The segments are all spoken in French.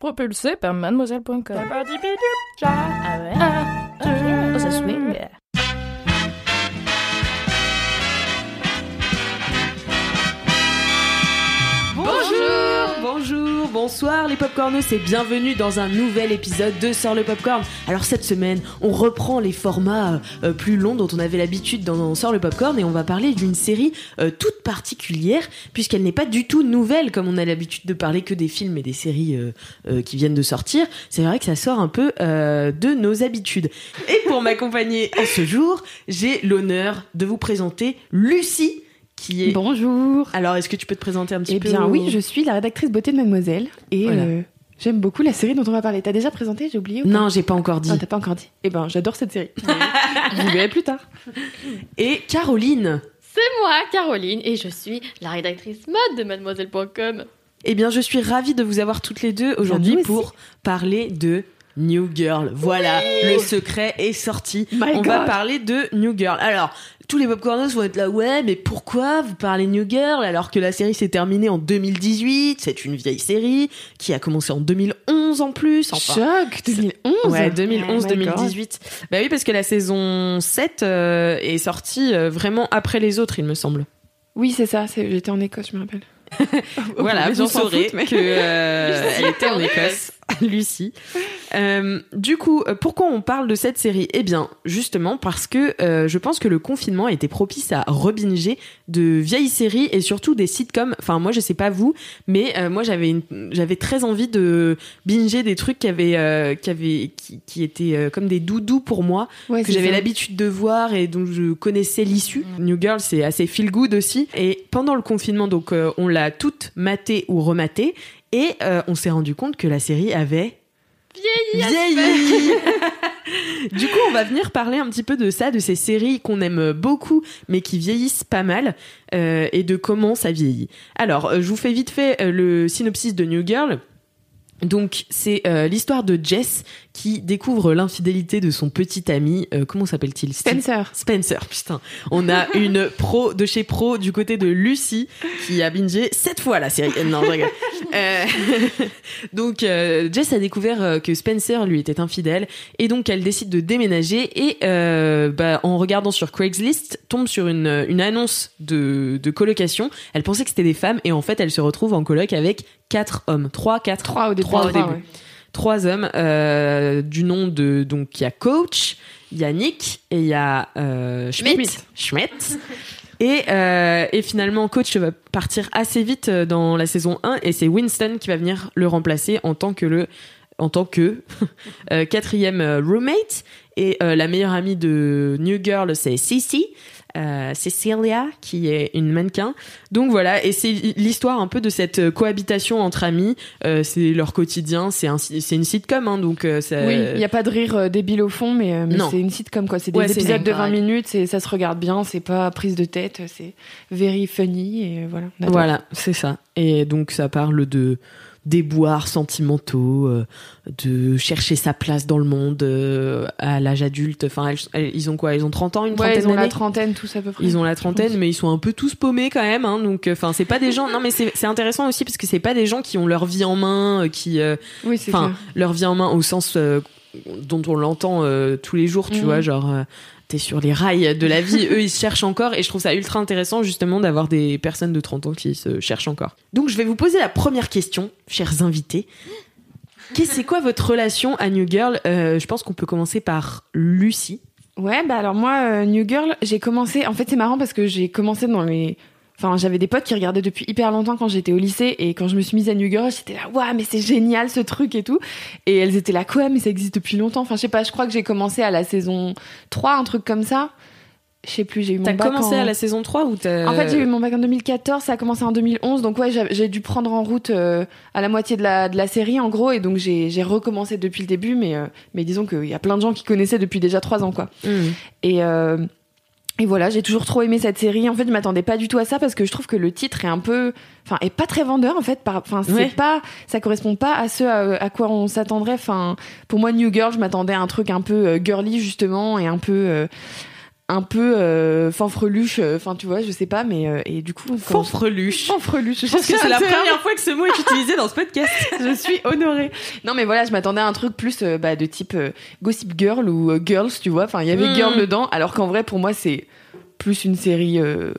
Propulsé par mademoiselle.com. Ah ouais Oh, ça swing. Bonsoir les popcornos et bienvenue dans un nouvel épisode de Sort le Popcorn. Alors cette semaine, on reprend les formats euh, plus longs dont on avait l'habitude dans, Sort le Popcorn et on va parler d'une série euh, toute particulière puisqu'elle n'est pas du tout nouvelle comme on a l'habitude de parler que des films et des séries euh, qui viennent de sortir. C'est vrai que ça sort un peu de nos habitudes. Et pour m'accompagner en ce jour, j'ai l'honneur de vous présenter Lucie qui est... Bonjour. Alors, est-ce que tu peux te présenter un petit Eh peu bien au- oui, je suis la rédactrice beauté de Mademoiselle et Voilà. euh, j'aime beaucoup la série dont on va parler. T'as déjà présenté, j'ai oublié ou pas Non, j'ai pas encore dit. Ah, t'as pas encore dit. Eh ben, j'adore cette série. Vous verrez plus tard. Et Caroline. C'est moi, Caroline, et je suis la rédactrice mode de mademoiselle.com. Eh bien, je suis ravie de vous avoir toutes les deux aujourd'hui aussi. pour parler de New Girl. Voilà, le secret est sorti. My On va parler de New Girl. Alors, tous les popcorners vont être là, ouais, mais pourquoi vous parlez New Girl alors que la série s'est terminée en 2018 C'est une vieille série qui a commencé en 2011 en plus. Enfin, Choc 2011. Ouais, Oh my 2011-2018. Bah oui, parce que la saison 7 euh, est sortie euh, vraiment après les autres, il me semble. Oui, c'est ça. J'étais en Écosse, je me rappelle. Voilà, vous saurez mais- que euh, elle était en Écosse, Lucie. Euh, du coup, euh, pourquoi on parle de cette série? Eh bien, justement parce que euh, je pense que le confinement a été propice à rebinger de vieilles séries et surtout des sitcoms. Enfin, moi, je sais pas vous, mais euh, moi, j'avais j'avais très envie de binger des trucs qui avaient qui avaient qui, qui étaient comme des doudous pour moi Ouais, que j'avais l'habitude de voir et dont je connaissais l'issue. New Girl, c'est assez feel good aussi. Et pendant le confinement, donc on l'a toute matée ou rematée et euh, on s'est rendu compte que la série avait Vieilli vieilli. du coup, on va venir parler un petit peu de ça, de ces séries qu'on aime beaucoup, mais qui vieillissent pas mal, euh, et de comment ça vieillit. Alors, euh, je vous fais vite fait euh, le synopsis de New Girl. Donc, c'est euh, l'histoire de Jess qui découvre l'infidélité de son petit ami. euh, comment s'appelle-t-il Spencer. Spencer, putain. On a une pro de chez pro du côté de Lucie qui a bingé sept fois la série. Non, je rigole. Euh, donc, euh, Jess a découvert euh, que Spencer lui était infidèle et donc elle décide de déménager et euh, bah, en regardant sur Craigslist tombe sur une, une annonce de, de colocation. Elle pensait que c'était des femmes et en fait elle se retrouve en coloc avec quatre hommes, trois, quatre, Trois au début. Trois au début. ouais. trois hommes euh, du nom de donc il y a Coach, il y a Nick et il y a euh, Schmidt. Et, euh, et finalement, Coach va partir assez vite euh, dans la saison 1 et c'est Winston qui va venir le remplacer en tant que le en tant que quatrième roommate et la meilleure amie de New Girl c'est Cici euh, Cecilia qui est une mannequin donc voilà et c'est l'histoire un peu de cette euh, cohabitation entre amis Euh, c'est leur quotidien c'est un, c'est une sitcom hein, donc euh, ça- Oui, il n'y a pas de rire débile au fond, mais, c'est une sitcom quoi. C'est des Ouais, épisodes de pareil. 20 minutes, c'est- ça se regarde bien, c'est pas prise de tête, c'est very funny et voilà. Voilà, c'est ça. Et donc ça parle de déboires sentimentaux, euh, de chercher sa place dans le monde euh, à l'âge adulte. Enfin, elles- elles- ils ont quoi? Ils ont 30 ans, une Ouais, trentaine ils ont la trentaine tous à peu près. Ils ont la trentaine, mais ils sont un peu tous paumés quand même. Hein, donc, enfin, c'est pas des gens. Non, mais c'est intéressant aussi parce que c'est pas des gens qui ont leur vie en main, euh, qui, euh, Oui, leur vie en main au sens euh, dont on l'entend euh, tous les jours, tu Mhm. vois, genre. euh, T'es sur les rails de la vie, eux ils se cherchent encore et je trouve ça ultra intéressant justement d'avoir des personnes de 30 ans qui se cherchent encore. Donc je vais vous poser la première question, chers invités. C'est quoi votre relation à New Girl? Euh, Je pense qu'on peut commencer par Lucie. Ouais, bah alors moi, euh, New Girl, j'ai commencé. En fait, c'est marrant parce que j'ai commencé dans les. Enfin, j'avais des potes qui regardaient depuis hyper longtemps quand j'étais au lycée et quand je me suis mise à New Girl, j'étais là, waouh, mais c'est génial ce truc et tout. Et elles étaient là, quoi, mais ça existe depuis longtemps. Enfin, je sais pas, je crois que j'ai commencé à la saison 3, un truc comme ça. Je sais plus, j'ai eu mon T'as bac commencé en... à la saison 3 ou t'as. En fait, j'ai eu mon bac en 2014, ça a commencé en 2011, donc ouais, j'ai dû prendre en route euh, à la moitié de la, de la série, en gros, et donc j'ai recommencé depuis le début, mais, euh, mais disons qu'il y a plein de gens qui connaissaient depuis déjà trois ans, quoi. Hmm. Et, euh, et voilà, j'ai toujours trop aimé cette série. En fait, je m'attendais pas du tout à ça parce que je trouve que le titre est un peu, enfin, est pas très vendeur en fait. Enfin, c'est Ouais. pas, ça correspond pas à ce à, à quoi on s'attendrait. Enfin, pour moi, New Girl, je m'attendais à un truc un peu euh, girly justement et un peu, euh, un peu euh, fanfreluche. euh, Enfin, tu vois, je sais pas, mais euh, et du coup, quand- Fanfreluche. fanfreluche. Je pense que c'est la première fois que ce mot est utilisé dans ce podcast. je suis honorée. Non, mais voilà, je m'attendais à un truc plus euh, bah, de type euh, Gossip Girl ou euh, Girls, tu vois. Enfin, il y avait Mm. Girl dedans, alors qu'en vrai, pour moi, c'est plus une série. euh,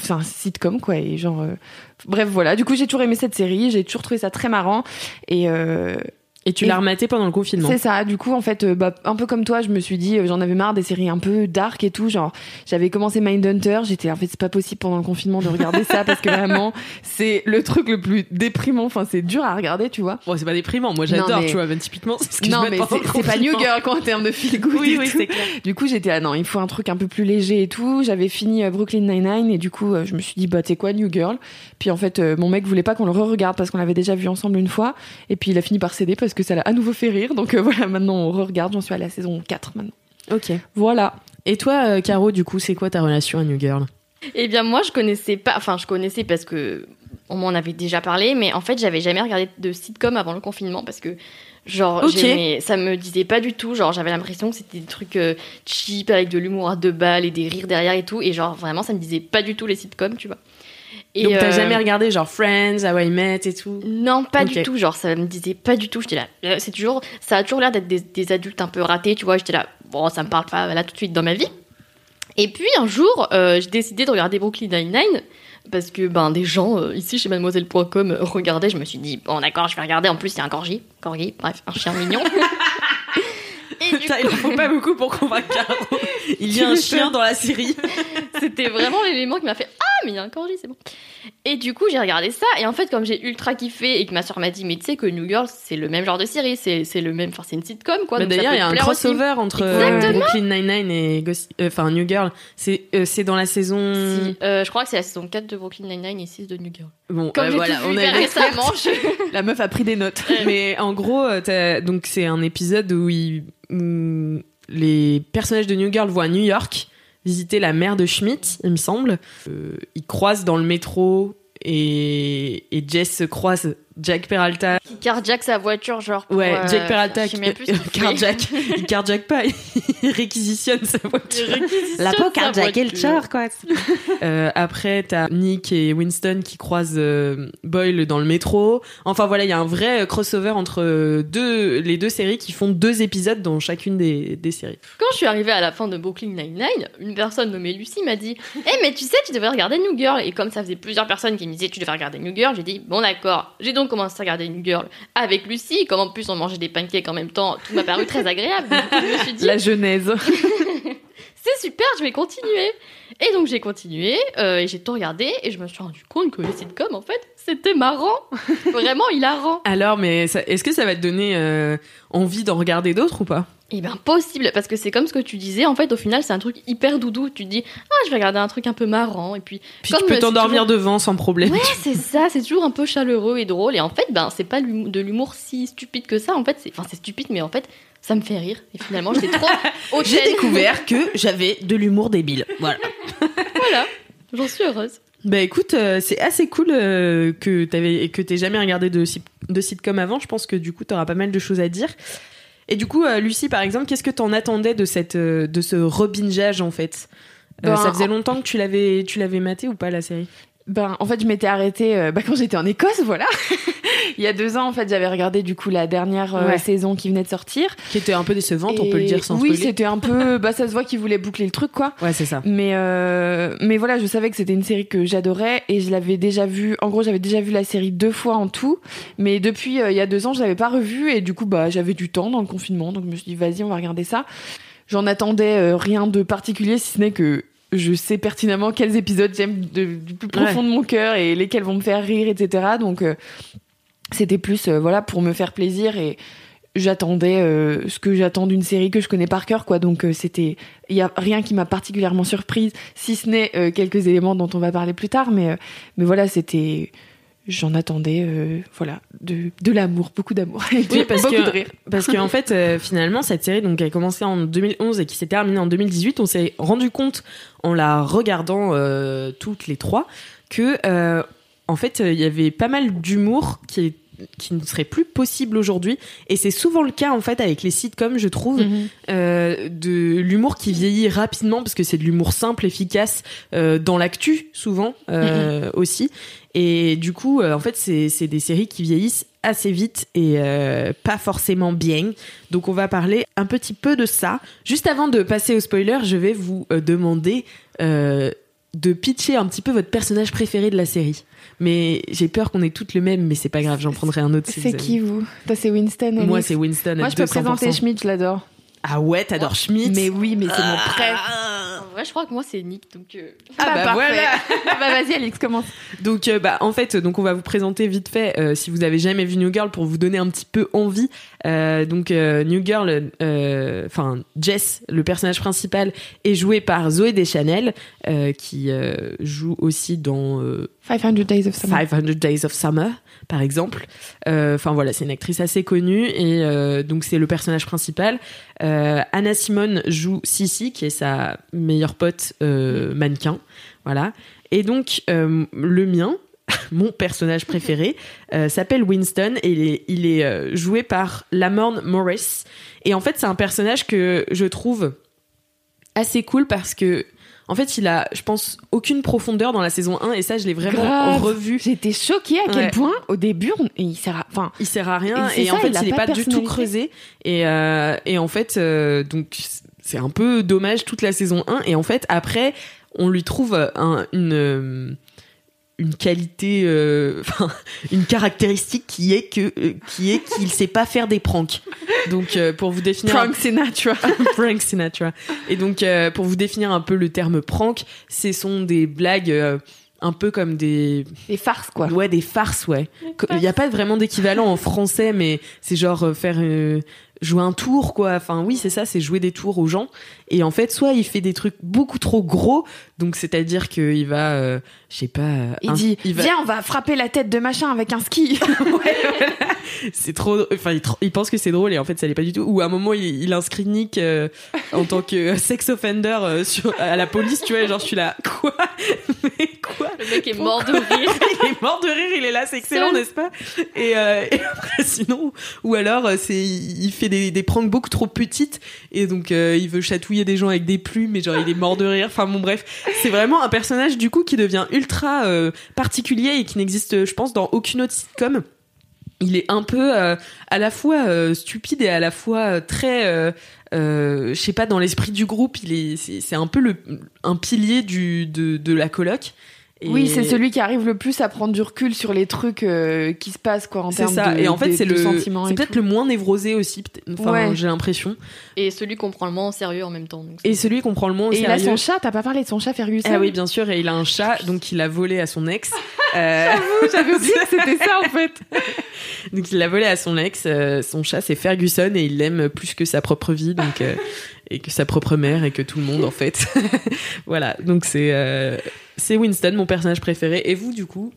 C'est un sitcom, quoi. Et genre. euh, Bref, voilà. Du coup, j'ai toujours aimé cette série. J'ai toujours trouvé ça très marrant. Et. Et tu l'as rematé pendant le confinement. c'est ça. Du coup, en fait, euh, bah, un peu comme toi, je me suis dit, euh, j'en avais marre des séries un peu dark et tout. Genre, j'avais commencé Mindhunter. J'étais, en fait, c'est pas possible pendant le confinement de regarder ça parce que vraiment, c'est le truc le plus déprimant. Enfin, c'est dur à regarder, tu vois. Bon, c'est pas déprimant. Moi, j'adore, mais- tu vois. Typiquement, c'est ce que non, je mais c'est pas New. Girl quoi en termes de feel good. Oui, oui, c'est clair. Du coup, j'étais ah non, il faut un truc un peu plus léger et tout. J'avais fini euh, Brooklyn Nine-Nine et du coup, je me suis dit bah sais quoi, New Girl. Puis en fait, mon mec voulait pas qu'on le re-regarde parce qu'on l'avait déjà vu ensemble une fois. Et puis il a fini par céder parce que ça l'a à nouveau fait rire. Donc euh, voilà, maintenant on re-regarde. J'en suis à la saison 4 maintenant. Ok. Voilà. Et toi, euh, Caro, du coup, c'est quoi ta relation à New Girl? Eh bien, moi, je connaissais pas. Enfin, je connaissais parce que on m'en avait déjà parlé, mais en fait, j'avais jamais regardé de sitcom avant le confinement parce que, genre, ça me disait pas du tout. Genre, j'avais l'impression que c'était des trucs euh, cheap avec de l'humour à deux balles et des rires derrière et tout. Et genre, vraiment, ça me disait pas du tout les sitcoms, tu vois. Et, Donc, t'as euh, jamais regardé genre Friends, How I Met et tout Non, pas du tout. Genre, ça me disait pas du tout. J'étais là. euh, C'est toujours, ça a toujours l'air d'être des, des adultes un peu ratés, tu vois. J'étais là. Bon, ça me parle pas là tout de suite dans ma vie. Et puis un jour, euh, j'ai décidé de regarder Brooklyn Nine-Nine parce que ben des gens euh, ici chez Mademoiselle.com regardaient. Je me suis dit bon d'accord, je vais regarder. En plus, il y a un corgi, corgi, bref, un chien mignon. Il en faut pas beaucoup pour convaincre Caro. Il y a un chien dans la série. C'était vraiment l'élément qui m'a fait Ah, mais il y a un corgi, c'est bon. Et du coup, j'ai regardé ça. Et en fait, comme j'ai ultra kiffé et que ma soeur m'a dit Mais tu sais que New Girl, c'est le même genre de série. C'est c'est le même. Enfin, c'est une sitcom, quoi. D'ailleurs, il y a un aussi. crossover entre euh. Brooklyn Nine-Nine et euh, New Girl. C'est euh, c'est dans la saison. Si, je crois que c'est la saison 4 de Brooklyn Nine-Nine et 6 de New Girl. Bon, Comme voilà, on l'experte. récemment, je- La meuf a pris des notes. Mais en gros, donc c'est un épisode où, il- où les personnages de New Girl vont à New York visiter la mère de Schmidt, il me semble. Euh, ils croisent dans le métro et, et Jess croise Jack Peralta. qui carjack sa voiture, genre. pour, Ouais, euh, Jack Peralta je sais qui plus il carjack pas, il réquisitionne sa Il voiture. réquisitionne La peau carjacké le voiture. char, quoi. Euh, après, t'as Nick et Winston qui croisent euh, Boyle dans le métro. Enfin voilà, il y a un vrai euh, crossover entre euh, deux, les deux séries qui font deux épisodes dans chacune des, des séries. Quand je suis arrivée à la fin de Brooklyn Nine-Nine, une personne nommée Lucie m'a dit Eh, mais tu sais, tu devrais regarder New Girl. Et comme ça faisait plusieurs personnes qui me disaient Tu devrais regarder New Girl, j'ai dit Bon, d'accord. J'ai donc commencé à regarder New Girl avec Lucie. Comme en plus on mangeait des pancakes en même temps, tout m'a paru très agréable. Je me suis dit La genèse. C'est super, je vais continuer. Et donc j'ai continué euh, et j'ai tout regardé et je me suis rendu compte que les sitcoms, en fait, c'était marrant. Vraiment hilarant. Alors, mais est-ce que ça va te donner euh, envie d'en regarder d'autres ou pas? Eh bien, possible, parce que c'est comme ce que tu disais, en fait, au final, c'est un truc hyper doudou. Tu te dis, ah, je vais regarder un truc un peu marrant, et puis. Puis comme tu peux t'endormir toujours- devant sans problème. Ouais, c'est ça, c'est toujours un peu chaleureux et drôle, et en fait, ben, c'est pas de l'humour si stupide que ça, en fait, c'est, enfin, c'est stupide, mais en fait, ça me fait rire, et finalement, j'étais trop. J'ai découvert que j'avais de l'humour débile. Voilà. Voilà, j'en suis heureuse. Bah écoute, euh, c'est assez cool euh, que t'avais que t'aies jamais regardé de, de sitcom avant. Je pense que du coup t'auras pas mal de choses à dire. Et du coup, euh, Lucie, par exemple, qu'est-ce que t'en attendais de cette euh, de ce rebingeage en fait? Euh, Ben, Ça faisait longtemps que tu l'avais tu l'avais maté ou pas la série? Ben, en fait, je m'étais arrêtée euh, bah, quand j'étais en Écosse, voilà. Il y a deux ans, en fait, j'avais regardé du coup la dernière euh, Ouais. saison qui venait de sortir. Qui était un peu décevante, on peut le dire sans Oui, c'était un peu. Bah, ça se voit qu'ils voulaient boucler le truc, quoi. Ouais, c'est ça. Mais euh, mais voilà, je savais que c'était une série que j'adorais et je l'avais déjà vue. En gros, j'avais déjà vu la série deux fois en tout, mais depuis euh, il y a deux ans, je l'avais pas revue et du coup, bah j'avais du temps dans le confinement, donc je me suis dit vas-y, on va regarder ça. J'en attendais rien de particulier, si ce n'est que je sais pertinemment quels épisodes j'aime du plus profond de mon cœur et lesquels vont me faire rire, etc. Donc euh, c'était plus euh, voilà pour me faire plaisir et j'attendais euh, ce que j'attends d'une série que je connais par cœur, quoi. Donc c'était, il y a rien qui m'a particulièrement surprise, si ce n'est quelques éléments dont on va parler plus tard. Mais, mais voilà, c'était, j'en attendais, euh, voilà, de, de l'amour, beaucoup d'amour. Oui, parce beaucoup que- de rire. Parce qu'en fait, euh, finalement, cette série, donc, qui a commencé en 2011 et qui s'est terminée en 2018, on s'est rendu compte, en la regardant euh, toutes les trois, que, en fait, il y avait pas mal d'humour qui est qui ne serait plus possible aujourd'hui. Et c'est souvent le cas en fait avec les sitcoms je trouve Mhm. euh, de l'humour qui vieillit rapidement parce que c'est de l'humour simple efficace euh, dans l'actu souvent euh, aussi. Et du coup en fait c'est c'est des séries qui vieillissent assez vite et euh, pas forcément bien. Donc on va parler un petit peu de ça. Juste avant de passer au spoiler je vais vous demander euh, de pitcher un petit peu votre personnage préféré de la série mais j'ai peur qu'on ait toutes le même mais c'est pas grave j'en prendrai un autre C'est qui vous? Toi, c'est Winston. moi c'est Winston Moi, je peux 200%. présenter Schmidt, je l'adore. ah ouais t'adores Schmidt? Mais oui, mais c'est mon préf. Vrai, je crois que moi, c'est Nick, donc. euh, Ah bah parfait. voilà. bah vas-y, Alix, commence. Donc, euh, bah, en fait, donc on va vous présenter vite fait, euh, si vous avez jamais vu New Girl, pour vous donner un petit peu envie. Euh, donc, euh, New Girl, euh, enfin Jess, le personnage principal, est joué par Zoé Deschanel, euh, qui euh, joue aussi dans euh, 500 Days of Summer. 500 Days of Summer, par exemple. Euh, Enfin voilà, c'est une actrice assez connue et euh, donc c'est le personnage principal. Euh, Anna Simone joue Sissy, qui est sa meilleure pote mannequin. Voilà. Et donc le mien, mon personnage préféré, s'appelle Winston et il est, joué par Lamorne Morris. Et en fait, c'est un personnage que je trouve assez cool parce que en fait, il a, je pense, aucune profondeur dans la saison 1 et ça, je l'ai vraiment Grave. revu. J'étais choquée à quel Ouais. point, au début, on- il sert à... Enfin, Il sert à rien Et en fait, il a il est pas du tout creusé et, euh, et en fait, euh, donc c'est un peu dommage toute la saison 1 et en fait, après, on lui trouve un- une euh, une qualité, euh, une caractéristique qui est que euh, qui est qu'il sait pas faire des pranks. Donc euh, pour vous définir un Frank Sinatra. Frank Sinatra. Et donc, pour vous définir un peu le terme prank, ce sont des blagues un peu comme des, Des farces, quoi. ouais, des farces, ouais. Il n'y a pas vraiment d'équivalent en français, mais c'est genre faire jouer un tour, quoi. Enfin, oui, c'est ça, c'est jouer des tours aux gens. Et en fait, soit il fait des trucs beaucoup trop gros, donc c'est-à-dire qu'il va, euh, je sais pas, euh, Il un- dit, va- viens, on va frapper la tête de machin avec un ski. c'est trop enfin il, tr- il pense que c'est drôle et en fait ça l'est pas du tout ou à un moment il, il inscrit Nick euh, en tant que sex offender euh, sur, à la police tu vois genre je suis là quoi? Mais quoi? Le mec est mort de rire. il est mort de rire il est là c'est excellent n'est-ce pas? Et, euh, et après sinon ou alors euh, c'est il il fait des, des pranks beaucoup trop petites. Et donc euh, il veut chatouiller des gens avec des plumes mais genre il est mort de rire. Enfin bon bref. C'est vraiment un personnage du coup qui devient ultra euh, particulier et qui n'existe je pense dans aucune autre sitcom. Il est un peu euh, à la fois stupide et à la fois très je sais pas dans l'esprit du groupe. Il est c'est c'est un peu le un pilier du de, de la coloc Et- Oui, c'est celui qui arrive le plus à prendre du recul sur les trucs euh, qui se passent, quoi, en c'est termes ça de et en fait c'est le sentiments c'est et peut-être le moins névrosé aussi enfin Ouais. j'ai l'impression Et celui qu'on prend le moins en sérieux en même temps. donc et celui qu'on prend le moins au Et il a sérieux son chat, t'as pas parlé de son chat Ferguson ah oui bien sûr et il a un chat donc il a volé à son ex Euh, J'avais oublié que c'était ça, en fait. Donc il l'a volé à son ex. euh, son chat c'est Ferguson et il l'aime plus que sa propre vie, donc euh, et que sa propre mère et que tout le monde en fait. voilà. Donc c'est euh, c'est Winston mon personnage préféré. Et vous du coup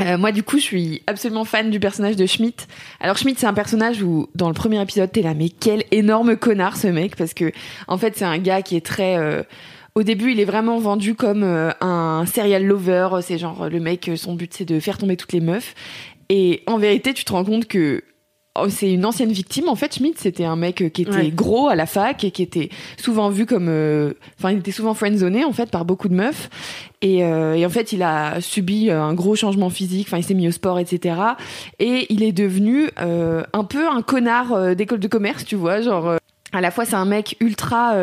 Euh, moi, du coup, je suis absolument fan du personnage de Schmidt. Alors, Schmidt, c'est un personnage où, dans le premier épisode, t'es là, mais quel énorme connard ce mec, parce que, en fait, c'est un gars qui est très. euh, Au début, il est vraiment vendu comme euh, un serial lover. C'est genre le mec, son but, c'est de faire tomber toutes les meufs. Et en vérité, tu te rends compte que oh, c'est une ancienne victime. En fait, Schmidt, c'était un mec euh, qui était Ouais. gros à la fac et qui était souvent vu comme. euh, Enfin, il était souvent friendzoné, en fait, par beaucoup de meufs. Et, euh, et en fait, il a subi euh, un gros changement physique. Enfin, il s'est mis au sport, etc. Et il est devenu euh, un peu un connard euh, d'école de commerce, tu vois. Genre, euh, à la fois, c'est un mec ultra.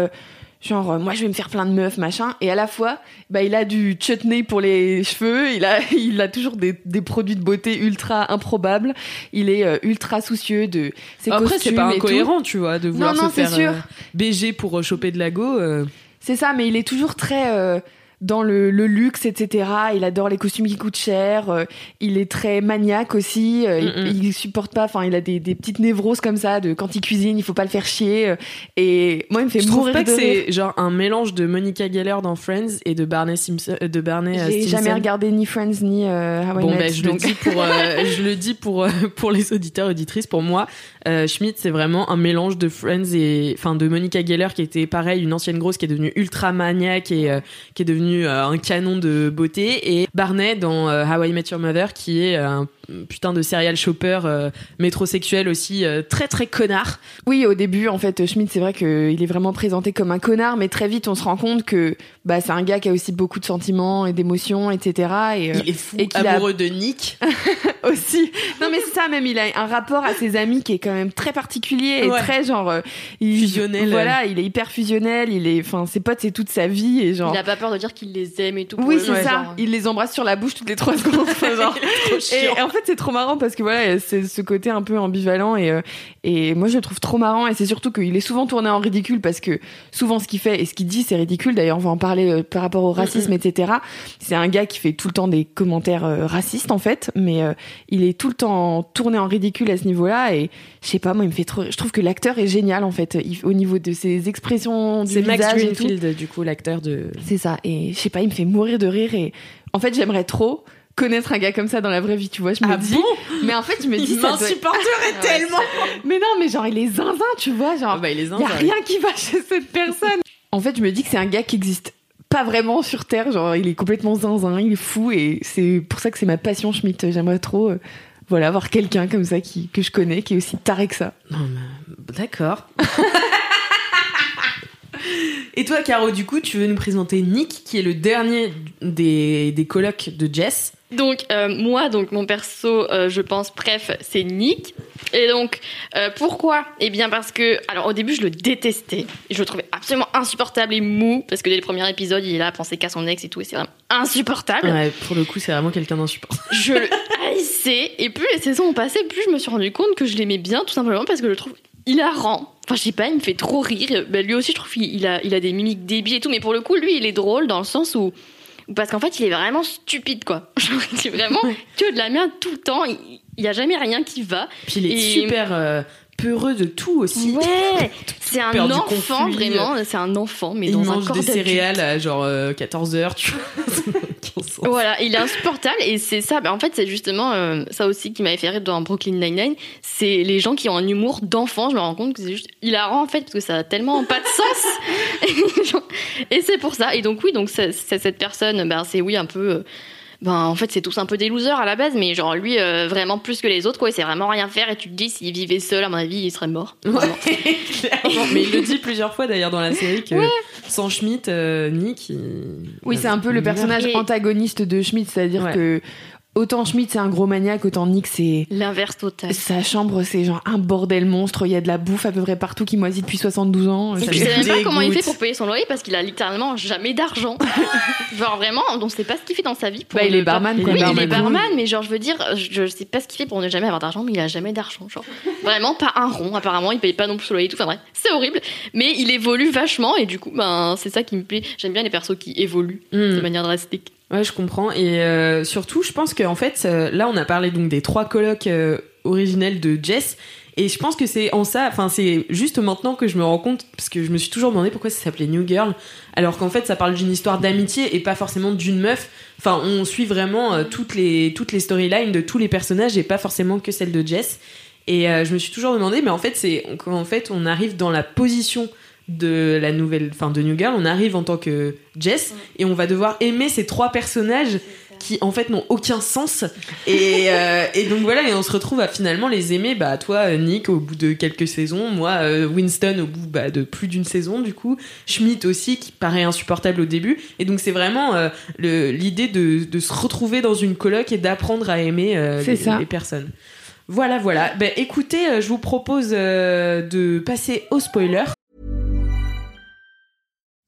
Euh, Genre, euh, moi, je vais me faire plein de meufs, machin. Et à la fois, bah, il a du chutney pour les cheveux. Il a, il a toujours des, des produits de beauté ultra improbables. Il est euh, ultra soucieux de ses après c'est pas incohérent tu vois de vouloir non, se c'est faire sûr. euh, BG pour euh, choper de la go. euh. C'est ça, mais il est toujours très. Dans le, le luxe, etc. Il adore les costumes qui coûtent cher. euh, il est très maniaque aussi. euh, Mm, il, il supporte pas. Enfin, il a des, des petites névroses comme ça de quand il cuisine, il faut pas le faire chier. euh, et moi, il me fait Je trouve mourir pas que de c'est genre un mélange de Monica Geller dans Friends et de Barney Simpson, de Barney J'ai jamais regardé ni Friends ni euh, How I Bon, Met, ben, je donc- le dis pour, je le dis pour pour les auditeurs auditrices. Pour moi, Schmidt, c'est vraiment un mélange de Friends et enfin de Monica Geller qui était pareil, une ancienne grosse qui est devenue ultra maniaque et qui est devenue euh, un canon de beauté, et Barney dans euh, How I Met Your Mother qui est euh, un putain de serial shopper euh, métrosexuel aussi euh, très très connard. Oui, au début, en fait, Schmidt, c'est vrai qu'il est vraiment présenté comme un connard, mais très vite, on se rend compte que bah, c'est un gars qui a aussi beaucoup de sentiments et d'émotions, etc. Et, euh, Il est fou et qu'il a- amoureux de Nick. aussi. Non, mais c'est ça, même, il a un rapport à ses amis qui est quand même très particulier et Ouais. très genre. euh, il- Fusionnel. Voilà, il est hyper fusionnel, il est. Enfin, ses potes, c'est toute sa vie et genre. Il a pas peur de dire qu'il les aime et tout. Oui, c'est ça. genre. Il les embrasse sur la bouche toutes les trois secondes. genre. Trop chiant. Et en fait, c'est trop marrant parce que voilà, c'est ce côté un peu ambivalent et euh, et moi je le trouve trop marrant et c'est surtout qu'il est souvent tourné en ridicule parce que souvent ce qu'il fait et ce qu'il dit c'est ridicule. D'ailleurs, on va en parler euh, par rapport au racisme, etc. C'est un gars qui fait tout le temps des commentaires euh, racistes en fait, mais il est tout le temps tourné en ridicule à ce niveau-là et je sais pas, moi il me fait trop. Je trouve que l'acteur est génial en fait, il- au niveau de ses expressions du C'est Max visage et tout. Greenfield, du coup, l'acteur de. C'est ça. Et je sais pas, il me fait mourir de rire. Et en fait, j'aimerais trop connaître un gars comme ça dans la vraie vie, tu vois. Je me Ah dis. bon mais en fait, je me dis. Il ça doit- m'insupporterait Ouais, tellement. Mais non, mais genre, il est zinzin, tu vois. Genre, Ah bah, il est il y a zinzin, rien qui va chez cette personne. en fait, je me dis que c'est un gars qui existe pas vraiment sur Terre. Genre, il est complètement zinzin, il est fou. Et c'est pour ça que c'est ma passion, Schmitt. J'aimerais trop. euh, voilà, avoir quelqu'un comme ça qui, que je connais, qui est aussi taré que ça. Non, mais- D'accord. Et toi, Caro, du coup, tu veux nous présenter Nick, qui est le dernier des, des colocs de Jess. Donc euh, moi, donc mon perso, euh, je pense, bref, c'est Nick. Et donc euh, pourquoi? Eh bien parce que, alors au début, je le détestais. Je le trouvais absolument insupportable et mou parce que dès le premier épisode, il est là à penser qu'à son ex et tout, et c'est vraiment insupportable. Ouais, pour le coup, c'est vraiment quelqu'un d'insupportable. Je le haïssais. Et plus les saisons ont passé, plus je me suis rendu compte que je l'aimais bien, tout simplement parce que je le trouve hilarant. Enfin, je sais pas, il me fait trop rire. Ben, lui aussi, je trouve qu'il il a, il a des mimiques débiles et tout, mais pour le coup, lui, il est drôle dans le sens où. Parce qu'en fait, il est vraiment stupide, quoi. Genre, il est vraiment que de la merde tout le temps. Il il y a jamais rien qui va. Puis il est Et- super euh, peureux de tout aussi. Ouais, c'est un enfant, conflit. vraiment. C'est un enfant, mais il dans un mange corps des céréales à genre 14h, tu vois. Ça n'a aucun sens. Voilà, il est insupportable et c'est ça. Ben, en fait, c'est justement euh, ça aussi qui m'avait fait rire dans Brooklyn Nine-Nine. C'est les gens qui ont un humour d'enfant. Je me rends compte que c'est juste hilarant en fait parce que ça a tellement pas de sens. Et c'est pour ça. Et donc oui, donc c'est, cette personne. Ben c'est oui un peu. euh, ben en fait c'est tous un peu des losers à la base, mais genre lui euh, vraiment plus que les autres quoi. Il sait vraiment rien faire et tu te dis s'il vivait seul à mon avis il serait mort. Vraiment. Ouais, clairement. Mais il le dit plusieurs fois d'ailleurs dans la série que sans Schmidt, euh, Nick. il- Oui, c'est un peu le personnage Et- antagoniste de Schmidt, c'est-à-dire Ouais. que autant Schmidt c'est un gros maniaque, autant Nick c'est L'inverse total. sa chambre c'est genre un bordel monstre, il y a de la bouffe à peu près partout qui moisit depuis 72 ans. Et puis je sais même pas comment il fait pour payer son loyer parce qu'il a littéralement jamais d'argent. genre vraiment, on sait pas ce qu'il fait dans sa vie. Pour Bah, il est barman, Oui, quoi, il barman. est barman, mais genre je veux dire, je, je sais pas ce qu'il fait pour ne jamais avoir d'argent, mais il a jamais d'argent. Genre vraiment pas un rond. Apparemment, il paye pas non plus son loyer et tout. Enfin bref, c'est horrible. Mais il évolue vachement et du coup, ben c'est ça qui me plaît. J'aime bien les persos qui évoluent Hmm. de manière drastique. Ouais, je comprends. Et euh, surtout, je pense qu'en fait, euh, là, on a parlé donc des trois colocs euh, originels de Jess. Et je pense que c'est en ça, enfin, c'est juste maintenant que je me rends compte, parce que je me suis toujours demandé pourquoi ça s'appelait New Girl, alors qu'en fait, ça parle d'une histoire d'amitié et pas forcément d'une meuf. Enfin, on suit vraiment toutes les, toutes les storylines de tous les personnages et pas forcément que celle de Jess. Et je me suis toujours demandé, mais en fait, c'est en fait, on arrive dans la position de la nouvelle, enfin de New Girl, on arrive en tant que Jess et on va devoir aimer ces trois personnages qui en fait n'ont aucun sens. Et, euh, et donc voilà et on se retrouve à finalement les aimer bah toi Nick au bout de quelques saisons moi euh, Winston au bout bah, de plus d'une saison du coup Schmidt aussi qui paraît insupportable au début. Et donc c'est vraiment euh, l'idée de, de se retrouver dans une coloc et d'apprendre à aimer euh, C'est les, ça. les personnes. Voilà voilà. Ben écoutez euh, je vous propose euh, de passer au spoiler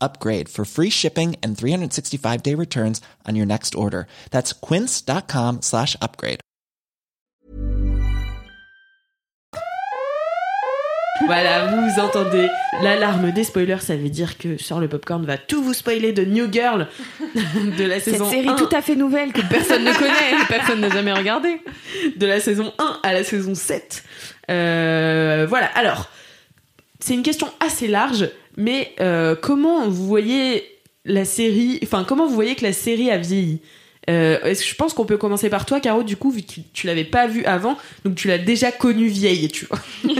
upgrade for free shipping and 365 day returns on your next order. That's quince.com slash upgrade. Voilà, vous entendez l'alarme des spoilers, ça veut dire que sur le popcorn va tout vous spoiler de New Girl de la Cette saison série 1. tout à fait nouvelle que personne ne connaît, que personne n'a jamais regardée. de la saison 1 à la saison 7. Euh, voilà, alors, c'est une question assez large, mais euh, comment vous voyez la série, enfin, comment vous voyez que la série a vieilli? Euh, est-ce que je pense qu'on peut commencer par toi, Caro, du coup, vu que tu, l'avais pas vue avant, donc tu l'as déjà connue vieille, tu vois?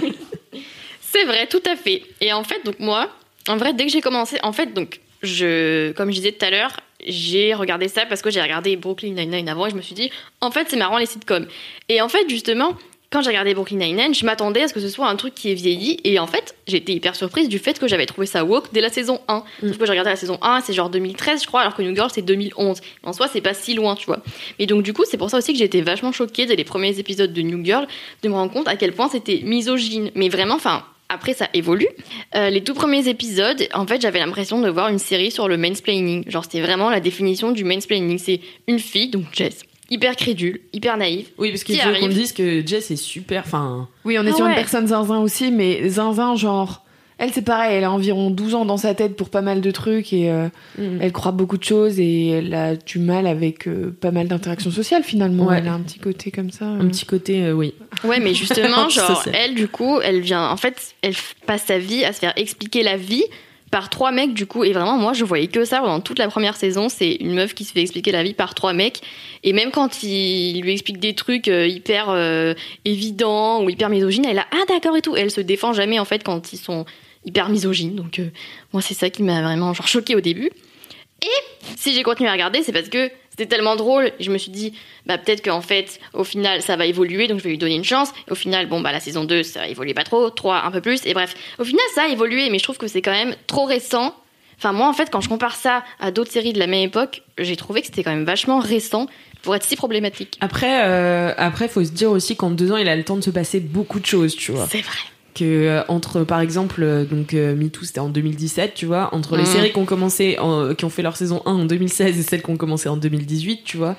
C'est vrai, tout à fait. Et en fait, donc moi, en vrai, dès que j'ai commencé, en fait, donc, je, comme je disais tout à l'heure, j'ai regardé ça parce que j'ai regardé Brooklyn Nine-Nine avant et je me suis dit, en fait, c'est marrant les sitcoms. Et en fait, justement, quand j'ai regardé Brooklyn Nine-Nine, je m'attendais à ce que ce soit un truc qui est vieilli. Et en fait, j'ai été hyper surprise du fait que j'avais trouvé ça woke dès la saison 1. Sauf que j'ai regardé la saison 1, c'est genre 2013, je crois, alors que New Girl, c'est 2011. En soi, c'est pas si loin, tu vois. Mais donc, du coup, c'est pour ça aussi que j'ai été vachement choquée dès les premiers épisodes de New Girl de me rendre compte à quel point c'était misogyne. Mais vraiment, enfin, après, ça évolue. Euh, les tout premiers épisodes, en fait, j'avais l'impression de voir une série sur le mansplaining. Genre, c'était vraiment la définition du mansplaining. C'est une fille, donc Jess, hyper crédule, hyper naïve. Oui, parce qu'il Qui faut qu'on dise que Jess est super, enfin... Oui, on est Ah sur une personne zinzin aussi, mais zinzin, genre. Elle, c'est pareil, elle a environ 12 ans dans sa tête pour pas mal de trucs et euh, Mm. elle croit beaucoup de choses et elle a du mal avec euh, pas mal d'interactions sociales finalement. Ouais. Elle a un petit côté comme ça. Un petit côté, euh, oui. Ouais, mais justement, genre, elle, du coup, elle vient. En fait, elle passe sa vie à se faire expliquer la vie par trois mecs, du coup. Et vraiment, moi, je voyais que ça pendant toute la première saison. C'est une meuf qui se fait expliquer la vie par trois mecs. Et même quand il lui explique des trucs euh, hyper euh, évidents ou hyper misogynes, elle a Ah, d'accord et tout. Elle se défend jamais, en fait, quand ils sont hyper misogynes. Donc, euh, moi, c'est ça qui m'a vraiment, genre, choquée au début. Et si j'ai continué à regarder, c'est parce que c'était tellement drôle. Je me suis dit, bah peut-être qu'en fait, au final, ça va évoluer, donc je vais lui donner une chance. Au final, bon, bah la saison 2, ça évolue pas trop, 3 un peu plus. Et bref, au final, ça a évolué, mais je trouve que c'est quand même trop récent. Enfin, moi, en fait, quand je compare ça à d'autres séries de la même époque, j'ai trouvé que c'était quand même vachement récent pour être si problématique. Après, euh, après, faut se dire aussi qu'en deux ans, il a le temps de se passer beaucoup de choses, tu vois. C'est vrai. Que euh, entre par exemple euh, donc euh, MeToo c'était en 2017 tu vois entre les Mm. séries qui ont commencé en- qui ont fait leur saison 1 en 2016 et celles qui ont commencé en 2018 tu vois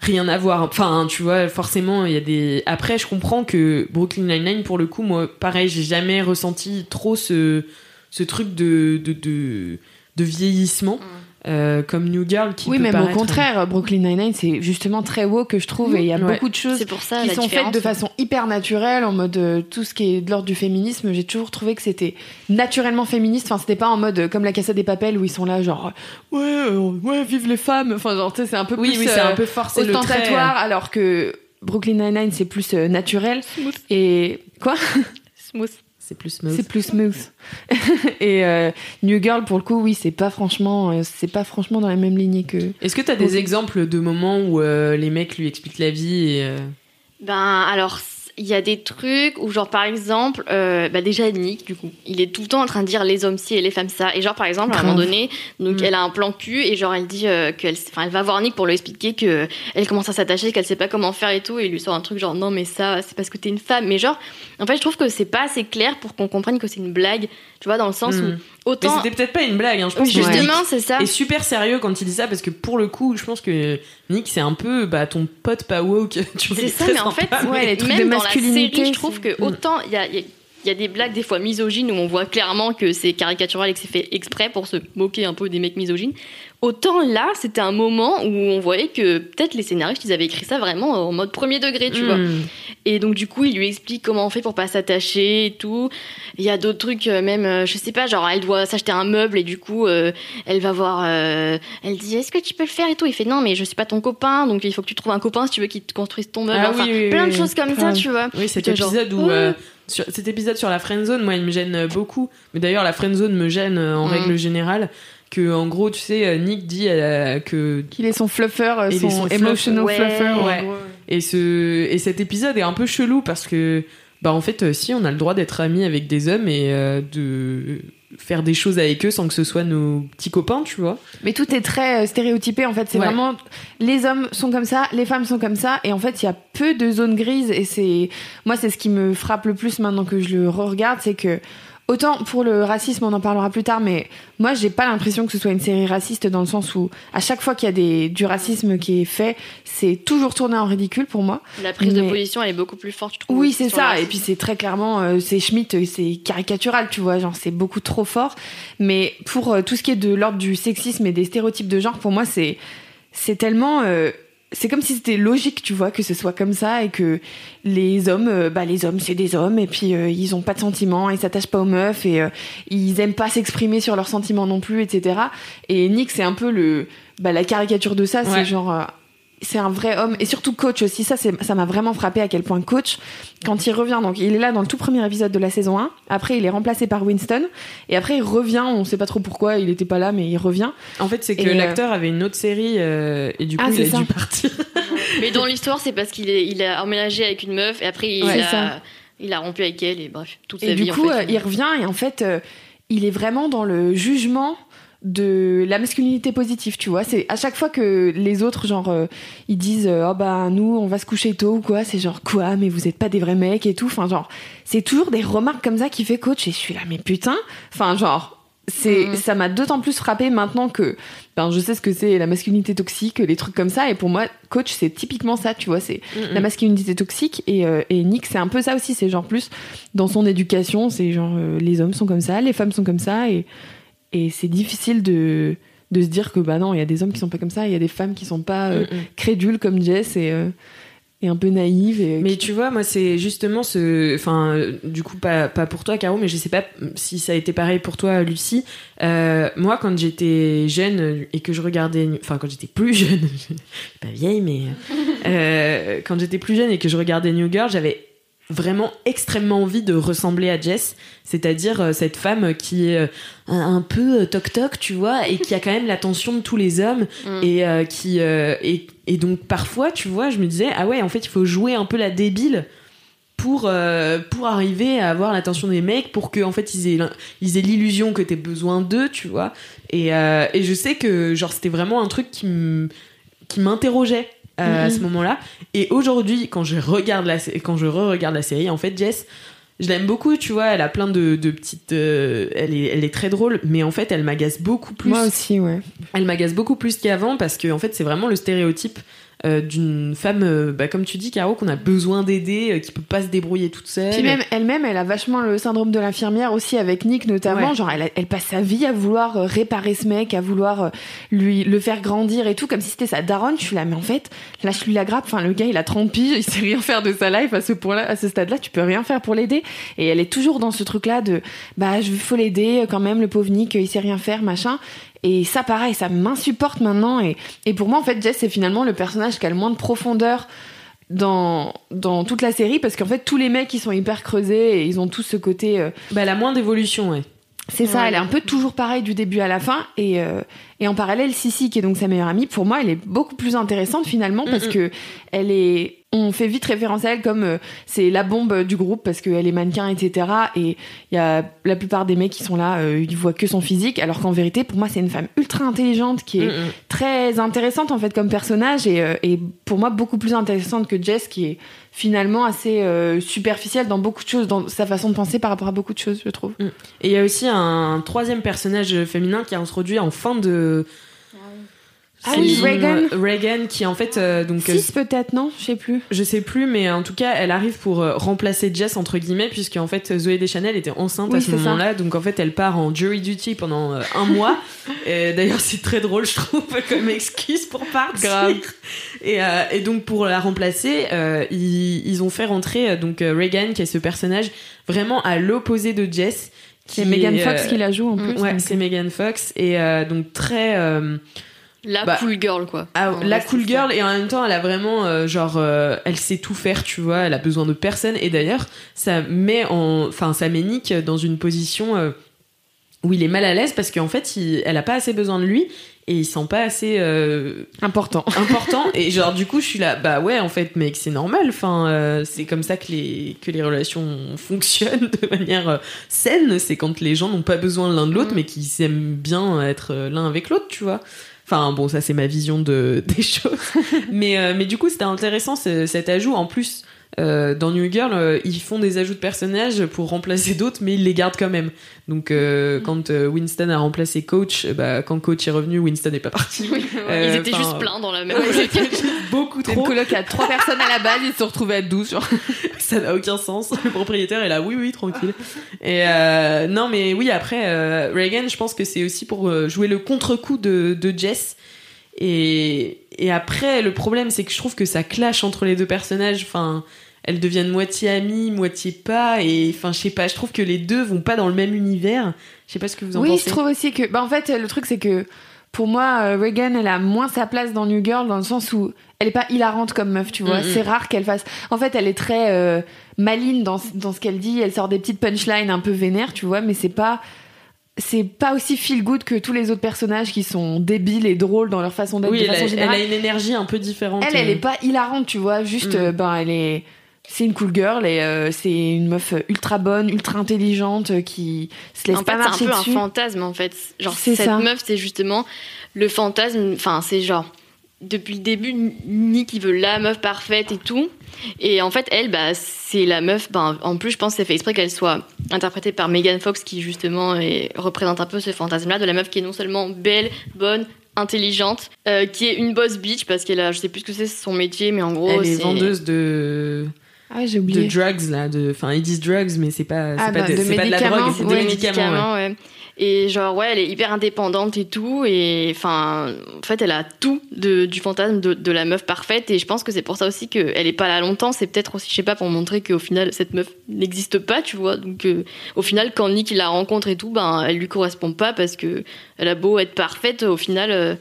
rien à voir. Enfin tu vois forcément il y a des après je comprends que Brooklyn Nine-Nine pour le coup moi pareil j'ai jamais ressenti trop ce ce truc de de de, de vieillissement euh, comme New Girl qui Oui, peut même au paraître- contraire, Brooklyn Nine-Nine, c'est justement très woke que je trouve, et il y a Ouais. beaucoup de choses C'est pour ça qui sont faites de façon hyper naturelle, en mode euh, tout ce qui est de l'ordre du féminisme. J'ai toujours trouvé que c'était naturellement féministe. Enfin, c'était pas en mode euh, comme la Casa des Papels où ils sont là, genre ouais, euh, ouais, vive les femmes. Enfin, genre, tu sais, c'est un peu oui plus oui c'est euh, un peu forcé le trait ostentatoire, alors que Brooklyn Nine-Nine, c'est plus euh, naturel. Et quoi? Smooth. C'est plus smooth C'est plus smooth. et euh, New Girl, pour le coup, oui, c'est pas franchement, euh, c'est pas franchement dans la même lignée que. Est-ce que t'as des exemples de moments où euh, les mecs lui expliquent la vie et euh, Ben alors il y a des trucs où genre par exemple euh, bah déjà Nick du coup il est tout le temps en train de dire les hommes ci et les femmes ça et genre par exemple à un moment donné donc Mm. elle a un plan cul et genre elle dit euh, qu'elle enfin elle va voir Nick pour lui expliquer que elle commence à s'attacher qu'elle sait pas comment faire et tout et il lui sort un truc genre non mais ça c'est parce que t'es une femme mais genre en fait je trouve que c'est pas assez clair pour qu'on comprenne que c'est une blague tu vois dans le sens Mm. où Mais c'était peut-être pas une blague, hein. je pense Oui, justement c'est ça est super sérieux quand il dit ça parce que pour le coup, je pense que Nick c'est un peu bah, ton pote pas woke. C'est est ça, mais en fait, ouais, les trucs même de dans la masculinité, série, je trouve que autant il y a, y y a des blagues des fois misogynes où on voit clairement que c'est caricatural et que c'est fait exprès pour se moquer un peu des mecs misogynes. Autant là, c'était un moment où on voyait que peut-être les scénaristes ils avaient écrit ça vraiment en mode premier degré, tu vois. Mm. Et donc du coup, il lui explique comment on fait pour pas s'attacher et tout. Il y a d'autres trucs, euh, même, euh, je sais pas, genre elle doit s'acheter un meuble et du coup, euh, elle va voir, euh, elle dit est-ce que tu peux le faire et tout? Il fait non, mais je suis pas ton copain, donc il faut que tu trouves un copain si tu veux qu'il te construise ton meuble. Ah enfin, oui, oui, plein de choses comme ça, tu vois. Oui, cet Putain, genre, épisode où euh, sur, cet épisode sur la friendzone, moi, il me gêne euh, beaucoup. Mais d'ailleurs, la friendzone me gêne euh, en Mm. règle générale. Que en gros, tu sais, euh, Nick dit euh, que Qu'il est son fluffer, son, emotional ouais, fluffer. ouais. Et, ce, et cet épisode est un peu chelou parce que, bah, en fait, si, on a le droit d'être amis avec des hommes et euh, de. Faire des choses avec eux sans que ce soit nos petits copains, tu vois. Mais tout est très euh, stéréotypé en fait. C'est Ouais. vraiment les hommes sont comme ça, les femmes sont comme ça, et en fait il y a peu de zones grises. Et c'est moi c'est ce qui me frappe le plus maintenant que je le regarde, c'est que autant pour le racisme on en parlera plus tard, mais moi j'ai pas l'impression que ce soit une série raciste dans le sens où à chaque fois qu'il y a des, du racisme qui est fait, c'est toujours tourné en ridicule pour moi. La prise de position, elle est beaucoup plus forte, je trouve. Oui, c'est ça. Et puis c'est très clairement, euh, c'est Schmidt, euh, c'est caricatural, tu vois, genre c'est beaucoup trop fort. Mais pour euh, tout ce qui est de l'ordre du sexisme et des stéréotypes de genre, pour moi c'est c'est tellement, euh, c'est comme si c'était logique, tu vois, que ce soit comme ça et que les hommes, euh, bah les hommes c'est des hommes et puis euh, ils ont pas de sentiments, ils s'attachent pas aux meufs et euh, ils aiment pas s'exprimer sur leurs sentiments non plus, etc. Et Nick c'est un peu le, bah la caricature de ça, Ouais. c'est genre. C'est un vrai homme et surtout coach aussi ça c'est ça m'a vraiment frappé à quel point coach quand il revient donc il est là dans le tout premier épisode de la saison 1 après il est remplacé par Winston et après il revient on sait pas trop pourquoi il était pas là mais il revient En fait, c'est que Et, euh, l'acteur avait une autre série euh, et du coup, Ah, il a ça. dû partir. Mais dans l'histoire, c'est parce qu'il est- il a emménagé avec une meuf et après il, Ouais, a, il a rompu avec elle et bref, toute sa et du vie. coup en fait. euh, il revient et en fait euh, il est vraiment dans le jugement de la masculinité positive tu vois. C'est à chaque fois que les autres genre euh, ils disent euh, oh bah nous on va se coucher tôt ou quoi c'est genre quoi mais vous êtes pas des vrais mecs et tout. Enfin genre c'est toujours des remarques comme ça qui fait coach et je suis là mais putain. Enfin genre c'est Mhm. ça m'a d'autant plus frappé maintenant que ben je sais ce que c'est la masculinité toxique les trucs comme ça. Et pour moi coach c'est typiquement ça tu vois. C'est la masculinité toxique et, euh, et Nick c'est un peu ça aussi. C'est genre plus dans son éducation c'est genre les hommes sont comme ça les femmes sont comme ça et, et c'est difficile de, de se dire que bah non il y a des hommes qui sont pas comme ça il y a des femmes qui sont pas euh, Mm, mm. crédules comme Jess et, euh, et un peu naïves et Mais tu vois, moi, c'est justement ce. Enfin, euh, du coup, pas, pas pour toi, Caro, mais je sais pas si ça a été pareil pour toi, Lucie. Euh, moi, quand j'étais jeune et que je regardais. Enfin, quand j'étais plus jeune, pas vieille, mais. quand j'étais plus jeune et que je regardais New Girl, j'avais vraiment extrêmement envie de ressembler à Jess, c'est-à-dire euh, cette femme qui est euh, un, un peu euh, toc-toc, tu vois, et qui a quand même l'attention de tous les hommes, Mm. et qui et, et donc parfois, tu vois, je me disais ah ouais, en fait, il faut jouer un peu la débile pour pour arriver à avoir l'attention des mecs, pour que en fait ils aient ils aient l'illusion que t'aies besoin d'eux, tu vois. Et et je sais que genre c'était vraiment un truc qui qui m'interrogeait euh, à ce moment-là. Et aujourd'hui, quand je regarde la quand je re-regarde la série, en fait, Jess je l'aime beaucoup, tu vois, elle a plein de, de petites... euh, elle, est, elle est très drôle, mais en fait, elle m'agace beaucoup plus. moi aussi ouais Elle m'agace beaucoup plus qu'avant parce que en fait c'est vraiment le stéréotype euh, d'une femme, euh, bah, comme tu dis Caro, qu'on a besoin d'aider, euh, qui peut pas se débrouiller toute seule. Puis même elle-même, elle a vachement le syndrome de l'infirmière aussi avec Nick notamment. Ouais. Genre, elle, elle passe sa vie à vouloir euh, réparer ce mec, à vouloir lui le faire grandir et tout, comme si c'était sa daronne. Je suis là, mais en fait, lâche-lui la grappe. Enfin, le gars, il a 30 piges, il sait rien faire de sa life à ce point-là, à ce stade-là. Tu peux rien faire pour l'aider. Et elle est toujours dans ce truc-là de, bah, je faut l'aider quand même, le pauvre Nick, il sait rien faire, machin. Et ça, pareil, ça m'insupporte maintenant. Et, et pour moi, en fait, Jess, c'est finalement le personnage qui a le moins de profondeur dans, dans toute la série parce qu'en fait tous les mecs ils sont hyper creusés et ils ont tous ce côté euh, Bah, elle a moins d'évolution, ouais. c'est ça elle est un peu toujours pareil du début à la fin et, euh, et en parallèle Sissi qui est donc sa meilleure amie pour moi elle est beaucoup plus intéressante finalement parce Mm-mm. que elle est on fait vite référence à elle comme euh, c'est la bombe du groupe parce qu'elle est mannequin etc et il y a la plupart des mecs qui sont là euh, ils voient que son physique alors qu'en vérité pour moi c'est une femme ultra intelligente qui est Mm, mm. très intéressante en fait comme personnage et, euh, et pour moi beaucoup plus intéressante que Jess qui est finalement assez euh, superficielle dans beaucoup de choses dans sa façon de penser par rapport à beaucoup de choses je trouve Et il y a aussi un troisième personnage féminin qui est introduit en fin de. Ah oui, Reagan. euh, Reagan, qui en fait. euh, donc, euh, 6 peut-être non? Je sais plus je sais plus, mais en tout cas, elle arrive pour euh, remplacer Jess, entre guillemets, puisque en fait, Zoé Deschanel était enceinte Oui, à ce moment-là. Donc en fait, elle part en jury duty pendant euh, un mois. Et D'ailleurs, c'est très drôle, je trouve, comme excuse pour partir. Grave. Et, euh, et donc, pour la remplacer, euh, ils, ils ont fait rentrer euh, donc euh, Reagan, qui est ce personnage vraiment à l'opposé de Jess. c'est Megan est, Fox euh, qui la joue en mm, plus Ouais, c'est Megan Fox. Et euh, donc, très. La Bah, cool girl, quoi. ah, la cool girl et en même temps elle a vraiment euh, genre euh, elle sait tout faire tu vois elle a besoin de personne et d'ailleurs ça met en enfin ça met Nick dans une position euh, où il est mal à l'aise parce qu'en fait, il- elle a pas assez besoin de lui et il sent pas assez euh, Important. important. et genre, du coup, je suis là, bah ouais, en fait, mec, c'est normal. Enfin, euh, c'est comme ça que les, que les relations fonctionnent de manière euh, saine. C'est quand les gens n'ont pas besoin l'un de l'autre, Mm. mais qui s'aiment bien être euh, l'un avec l'autre, tu vois. Enfin, bon, ça, c'est ma vision de, des choses. mais, euh, mais du coup, c'était intéressant ce- cet ajout. En plus, euh, dans New Girl, euh, ils font des ajouts de personnages pour remplacer d'autres, mais ils les gardent quand même. Donc, euh, quand euh, Winston a remplacé Coach, euh, bah, quand Coach est revenu, Winston n'est pas parti. Euh, Ils étaient enfin, juste pleins dans la même Ouais, beaucoup C'est une trop. coloc à trois personnes à la base, ils se sont retrouvés à 12. Genre. Ça n'a aucun sens. Le propriétaire est là, oui, oui, tranquille. Et euh, non, mais oui, après, euh, Reagan, je pense que c'est aussi pour euh, jouer le contre-coup de, de Jess. Et, et après, le problème, c'est que je trouve que ça clash entre les deux personnages. Enfin, elles deviennent moitié amies, moitié pas. Et enfin, je sais pas, je trouve que les deux vont pas dans le même univers. Je sais pas ce que vous en Oui, pensez. je trouve aussi que. Bah, en fait, le truc, c'est que pour moi, euh, Reagan, elle a moins sa place dans New Girl dans le sens où elle est pas hilarante comme meuf, tu vois. Mhm. C'est rare qu'elle fasse. En fait, elle est très euh, maligne dans, dans ce qu'elle dit. Elle sort des petites punchlines un peu vénères, tu vois, mais c'est pas. C'est pas aussi feel good que tous les autres personnages qui sont débiles et drôles dans leur façon d'être Oui, de elle a, elle une énergie un peu différente. Elle, elle est pas hilarante, tu vois. Juste, Mm. euh, ben, elle est. C'est une cool girl et euh, c'est une meuf ultra bonne, ultra intelligente euh, qui se laisse En pas fait, c'est un peu dessus. un fantasme, en fait. Genre, C'est cette ça. meuf, c'est justement le fantasme. Enfin, c'est genre, depuis le début, Nick, il veut la meuf parfaite et tout. Et en fait, elle, bah, c'est la meuf. Ben, en plus, je pense que c'est fait exprès qu'elle soit interprétée par Megan Fox, qui justement est- représente un peu ce fantasme-là de la meuf qui est non seulement belle, bonne, intelligente, euh, qui est une boss bitch parce qu'elle a, je sais plus ce que c'est son métier, mais en gros, Elle est vendeuse de Ah, j'ai de drugs là de enfin ils disent drugs mais c'est pas c'est Ah, pas, bah, de, de pas de la médicaments, drogue c'est des médicaments, ouais. ouais. Et genre, ouais, elle est hyper indépendante et tout. Et enfin, en fait, elle a tout de, du fantasme de, de la meuf parfaite. Et je pense que c'est pour ça aussi qu'elle est pas là longtemps. C'est peut-être aussi, je sais pas, pour montrer qu'au final, cette meuf n'existe pas, tu vois. Donc, euh, au final, quand Nick la rencontre et tout, ben, elle lui correspond pas parce que elle a beau être parfaite, au final, euh,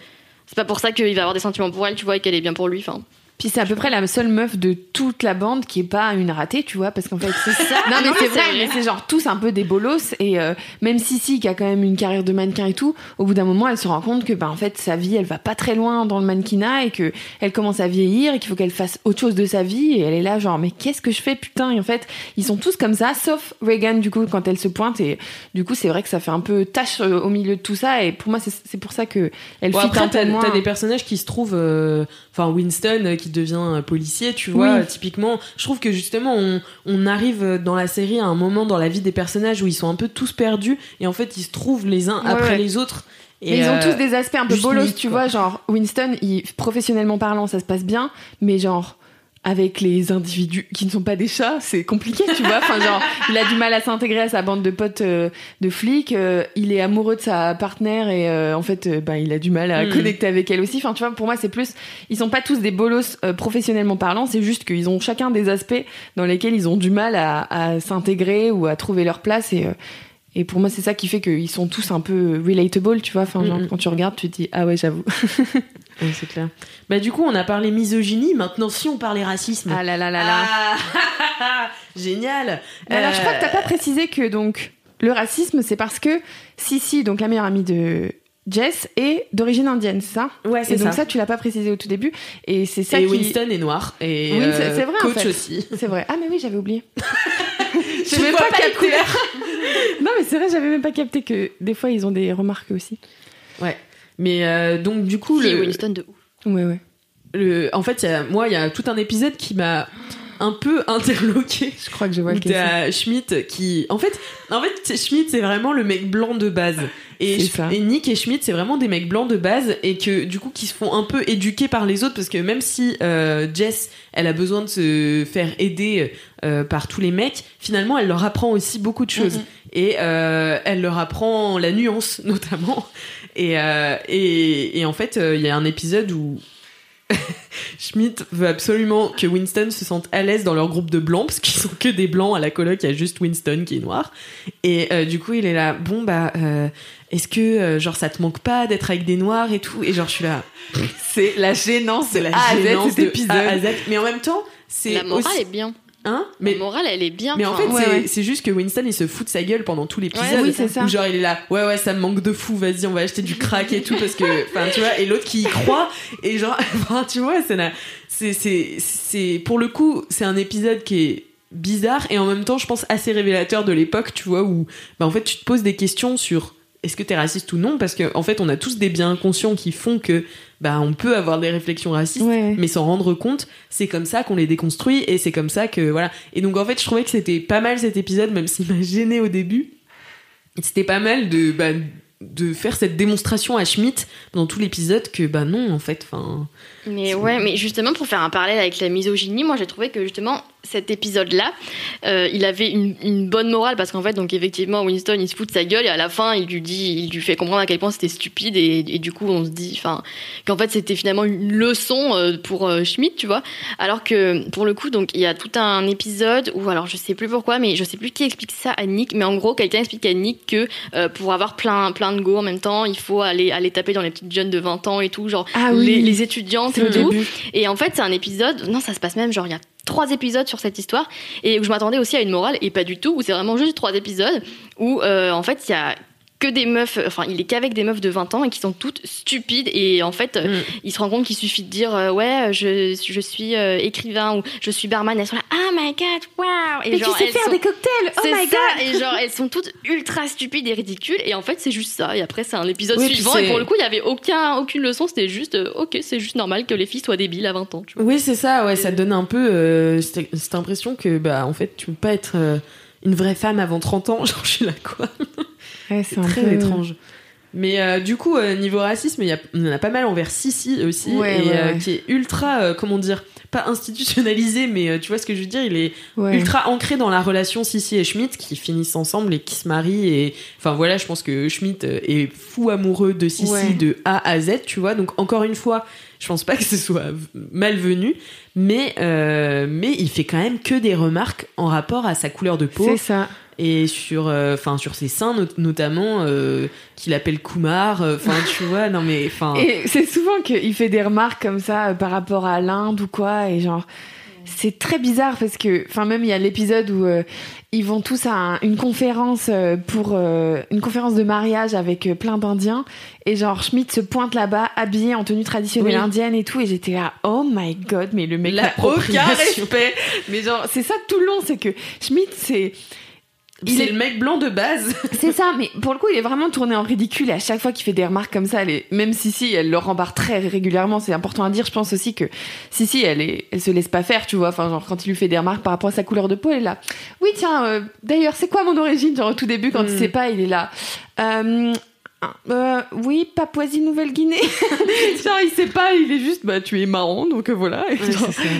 c'est pas pour ça qu'il va avoir des sentiments pour elle, tu vois, et qu'elle est bien pour lui. Enfin, Puis c'est à peu près la seule meuf de toute la bande qui est pas une ratée, tu vois, parce qu'en fait c'est ça. Non mais c'est vrai, mais c'est genre tous un peu des bolos. Et euh, même Sissi qui a quand même une carrière de mannequin et tout, au bout d'un moment elle se rend compte que bah en fait sa vie elle va pas très loin dans le mannequinat et que elle commence à vieillir et qu'il faut qu'elle fasse autre chose de sa vie. Et elle est là genre mais qu'est-ce que je fais putain? Et en fait ils sont tous comme ça sauf Reagan du coup quand elle se pointe. Et du coup c'est vrai que ça fait un peu tâche euh, au milieu de tout ça. Et pour moi c'est pour ça que elle Bon, fit après un peu moins. t'as des personnages qui se trouvent euh, enfin Winston euh, qui devient euh, policier tu vois Oui. euh, typiquement je trouve que justement on, on arrive dans la série à un moment dans la vie des personnages où ils sont un peu tous perdus et en fait ils se trouvent les uns Ouais, après ouais. les autres et Mais ils ont euh, tous des aspects un peu bolos, tu quoi. vois. Genre, Winston, il, professionnellement parlant, ça se passe bien, mais genre, avec les individus qui ne sont pas des chats, c'est compliqué, tu vois. Enfin, genre, il a du mal à s'intégrer à sa bande de potes euh, de flics, euh, il est amoureux de sa partenaire et euh, en fait, bah, il a du mal à Mm. connecter avec elle aussi. Enfin, tu vois, pour moi, c'est plus. Ils sont pas tous des bolos professionnellement parlant, c'est juste qu'ils ont chacun des aspects dans lesquels ils ont du mal à, à s'intégrer ou à trouver leur place et. et pour moi, c'est ça qui fait qu'ils sont tous un peu relatable, tu vois. Enfin, genre, Mhm. quand tu regardes, tu te dis, ah ouais, j'avoue. ouais, c'est clair bah du coup on a parlé misogynie maintenant si on parlait racisme Ah là là là là. Ah, génial Mais alors, je crois que t'as Euh, pas précisé que donc le racisme, c'est parce que Sissi, donc la meilleure amie de Jess, est d'origine indienne, c'est ça? Ouais Et c'est donc ça, ça. tu l'as pas précisé au tout début. Et c'est ça et qui. Winston est noir et Oui, euh, c'est- en coach fait. aussi C'est vrai. Ah mais oui, j'avais oublié. Je vois pas pas capté. non mais c'est vrai, j'avais même pas capté que des fois ils ont des remarques aussi. ouais mais euh, donc du coup si, le, Winston de ouf. Ouais ouais. le- en fait, il y a- moi, il y a tout un épisode qui m'a un peu interloqué. Je crois que je vois c'est. t'as Schmidt qui, en fait, en fait, c'est- Schmidt c'est vraiment le mec blanc de base. Et, C'est Sch- ça. et Nick et Schmidt c'est vraiment des mecs blancs de base et que du coup qui se font un peu éduquer par les autres parce que même si euh, Jess elle a besoin de se faire aider euh, par tous les mecs, finalement elle leur apprend aussi beaucoup de choses Mhm. et euh, elle leur apprend la nuance notamment et euh, et, et en fait euh, il y a un épisode où Schmidt veut absolument que Winston se sente à l'aise dans leur groupe de blancs parce qu'ils sont que des blancs à la coloc il y a juste Winston qui est noir et euh, du coup il est là bon bah euh, est-ce que euh, genre ça te manque pas d'être avec des noirs et tout? Et genre je suis là C'est la gênance c'est la gênance cet de épisode. A à Z mais en même temps c'est La morale aussi est bien. Hein Mais la morale, elle est bien. mais en fait, Ouais, c'est ouais. juste que Winston il se fout de sa gueule pendant tout l'épisode. Ouais, oui, c'est ça. Où genre il est là, ouais ouais, ça me manque de fou, vas-y, on va acheter du crack et tout parce que, enfin tu vois, et l'autre qui y croit et genre, enfin tu vois, c'est pour le coup, c'est un épisode qui est bizarre et en même temps, je pense assez révélateur de l'époque, tu vois, où bah en fait tu te poses des questions sur est-ce que t'es raciste ou non? Parce que en fait on a tous des biens conscients qui font que bah on peut avoir des réflexions racistes Ouais, mais s'en rendre compte, c'est comme ça qu'on les déconstruit et c'est comme ça que voilà. Et donc en fait, je trouvais que c'était pas mal cet épisode, même s'il m'a gêné au début. C'était pas mal de bah, de faire cette démonstration à Schmidt dans tout l'épisode que bah non en fait, enfin. Mais ouais, mais justement pour faire un parallèle avec la misogynie, moi j'ai trouvé que justement cet épisode-là, euh, il avait une, une bonne morale parce qu'en fait, donc effectivement, Winston il se fout de sa gueule et à la fin il lui dit, il lui fait comprendre à quel point c'était stupide et, et du coup on se dit, enfin, qu'en fait c'était finalement une leçon euh, pour euh, Schmidt, tu vois. Alors que pour le coup, donc il y a tout un épisode où alors je sais plus pourquoi, mais je sais plus qui explique ça à Nick, mais en gros quelqu'un explique à Nick que euh, pour avoir plein plein de go en même temps, il faut aller aller taper dans les petites jeunes de 20 ans et tout, genre Ah oui. les, les étudiantes C'est et tout. début. Et en fait, c'est un épisode. Non, ça se passe même genre il y a trois épisodes sur cette histoire et où je m'attendais aussi à une morale et pas du tout. Où c'est vraiment juste trois épisodes où euh, en fait il y a que des meufs, enfin il est qu'avec des meufs de 20 ans et qui sont toutes stupides et en fait euh, Mm. il se rend compte qu'il suffit de dire euh, ouais je, je suis euh, écrivain ou je suis barman elles sont là oh my god wow et Mais genre, tu sais elles faire sont- des cocktails Oh my ça, god et genre elles sont toutes ultra stupides et ridicules et en fait c'est juste ça et après c'est un épisode Oui, suivant et pour le coup il y avait aucun aucune leçon c'était juste euh, ok c'est juste normal que les filles soient débiles à 20 ans tu vois. Oui, c'est ça. Ouais, ça donne un peu euh, cette, impression que bah en fait tu peux pas être euh, une vraie femme avant 30 ans. Genre je suis là quoi. Ouais, c'est très peu étrange. Mais euh, du coup, euh, niveau racisme, il y, a- en a pas mal envers Sissi aussi, Ouais, et ouais, euh, ouais. qui est ultra, euh, comment dire, pas institutionnalisé, mais tu vois ce que je veux dire, il est ultra ancré dans la relation Sissi et Schmidt qui finissent ensemble et qui se marient. Et enfin voilà, je pense que Schmidt est fou amoureux de Sissi de A à Z, tu vois. Donc encore une fois, je pense pas que ce soit malvenu, mais mais il fait quand même que des remarques en rapport à sa couleur de peau C'est ça. Et sur euh, enfin sur ses seins not- notamment euh, qu'il appelle Kumar euh, enfin tu vois non mais enfin Et c'est souvent qu'il fait des remarques comme ça par rapport à l'Inde ou quoi, et genre. C'est très bizarre parce que, enfin, même il y a l'épisode où ils vont tous à un- une conférence pour une conférence de mariage avec plein d'Indiens et genre Schmidt se pointe là-bas habillé en tenue traditionnelle Oui. indienne et tout et j'étais là oh my god mais le mec a aucun respect mais genre c'est ça tout le long c'est que Schmidt c'est il est- le mec blanc de base c'est ça, mais pour le coup, il est vraiment tourné en ridicule et à chaque fois qu'il fait des remarques comme ça, elle est, même Sissi, elle le rembarre très régulièrement. C'est important à dire. Je pense aussi que Sissi, elle est, elle se laisse pas faire, tu vois. Enfin, genre, quand il lui fait des remarques par rapport à sa couleur de peau, elle est là. Oui, tiens, euh, d'ailleurs, c'est quoi mon origine? Genre, au tout début, quand Mm. il sait pas, il est là. Euh, euh, oui, Papouasie-Nouvelle-Guinée. genre, il sait pas, il est juste, bah, tu es marrant, donc euh, voilà.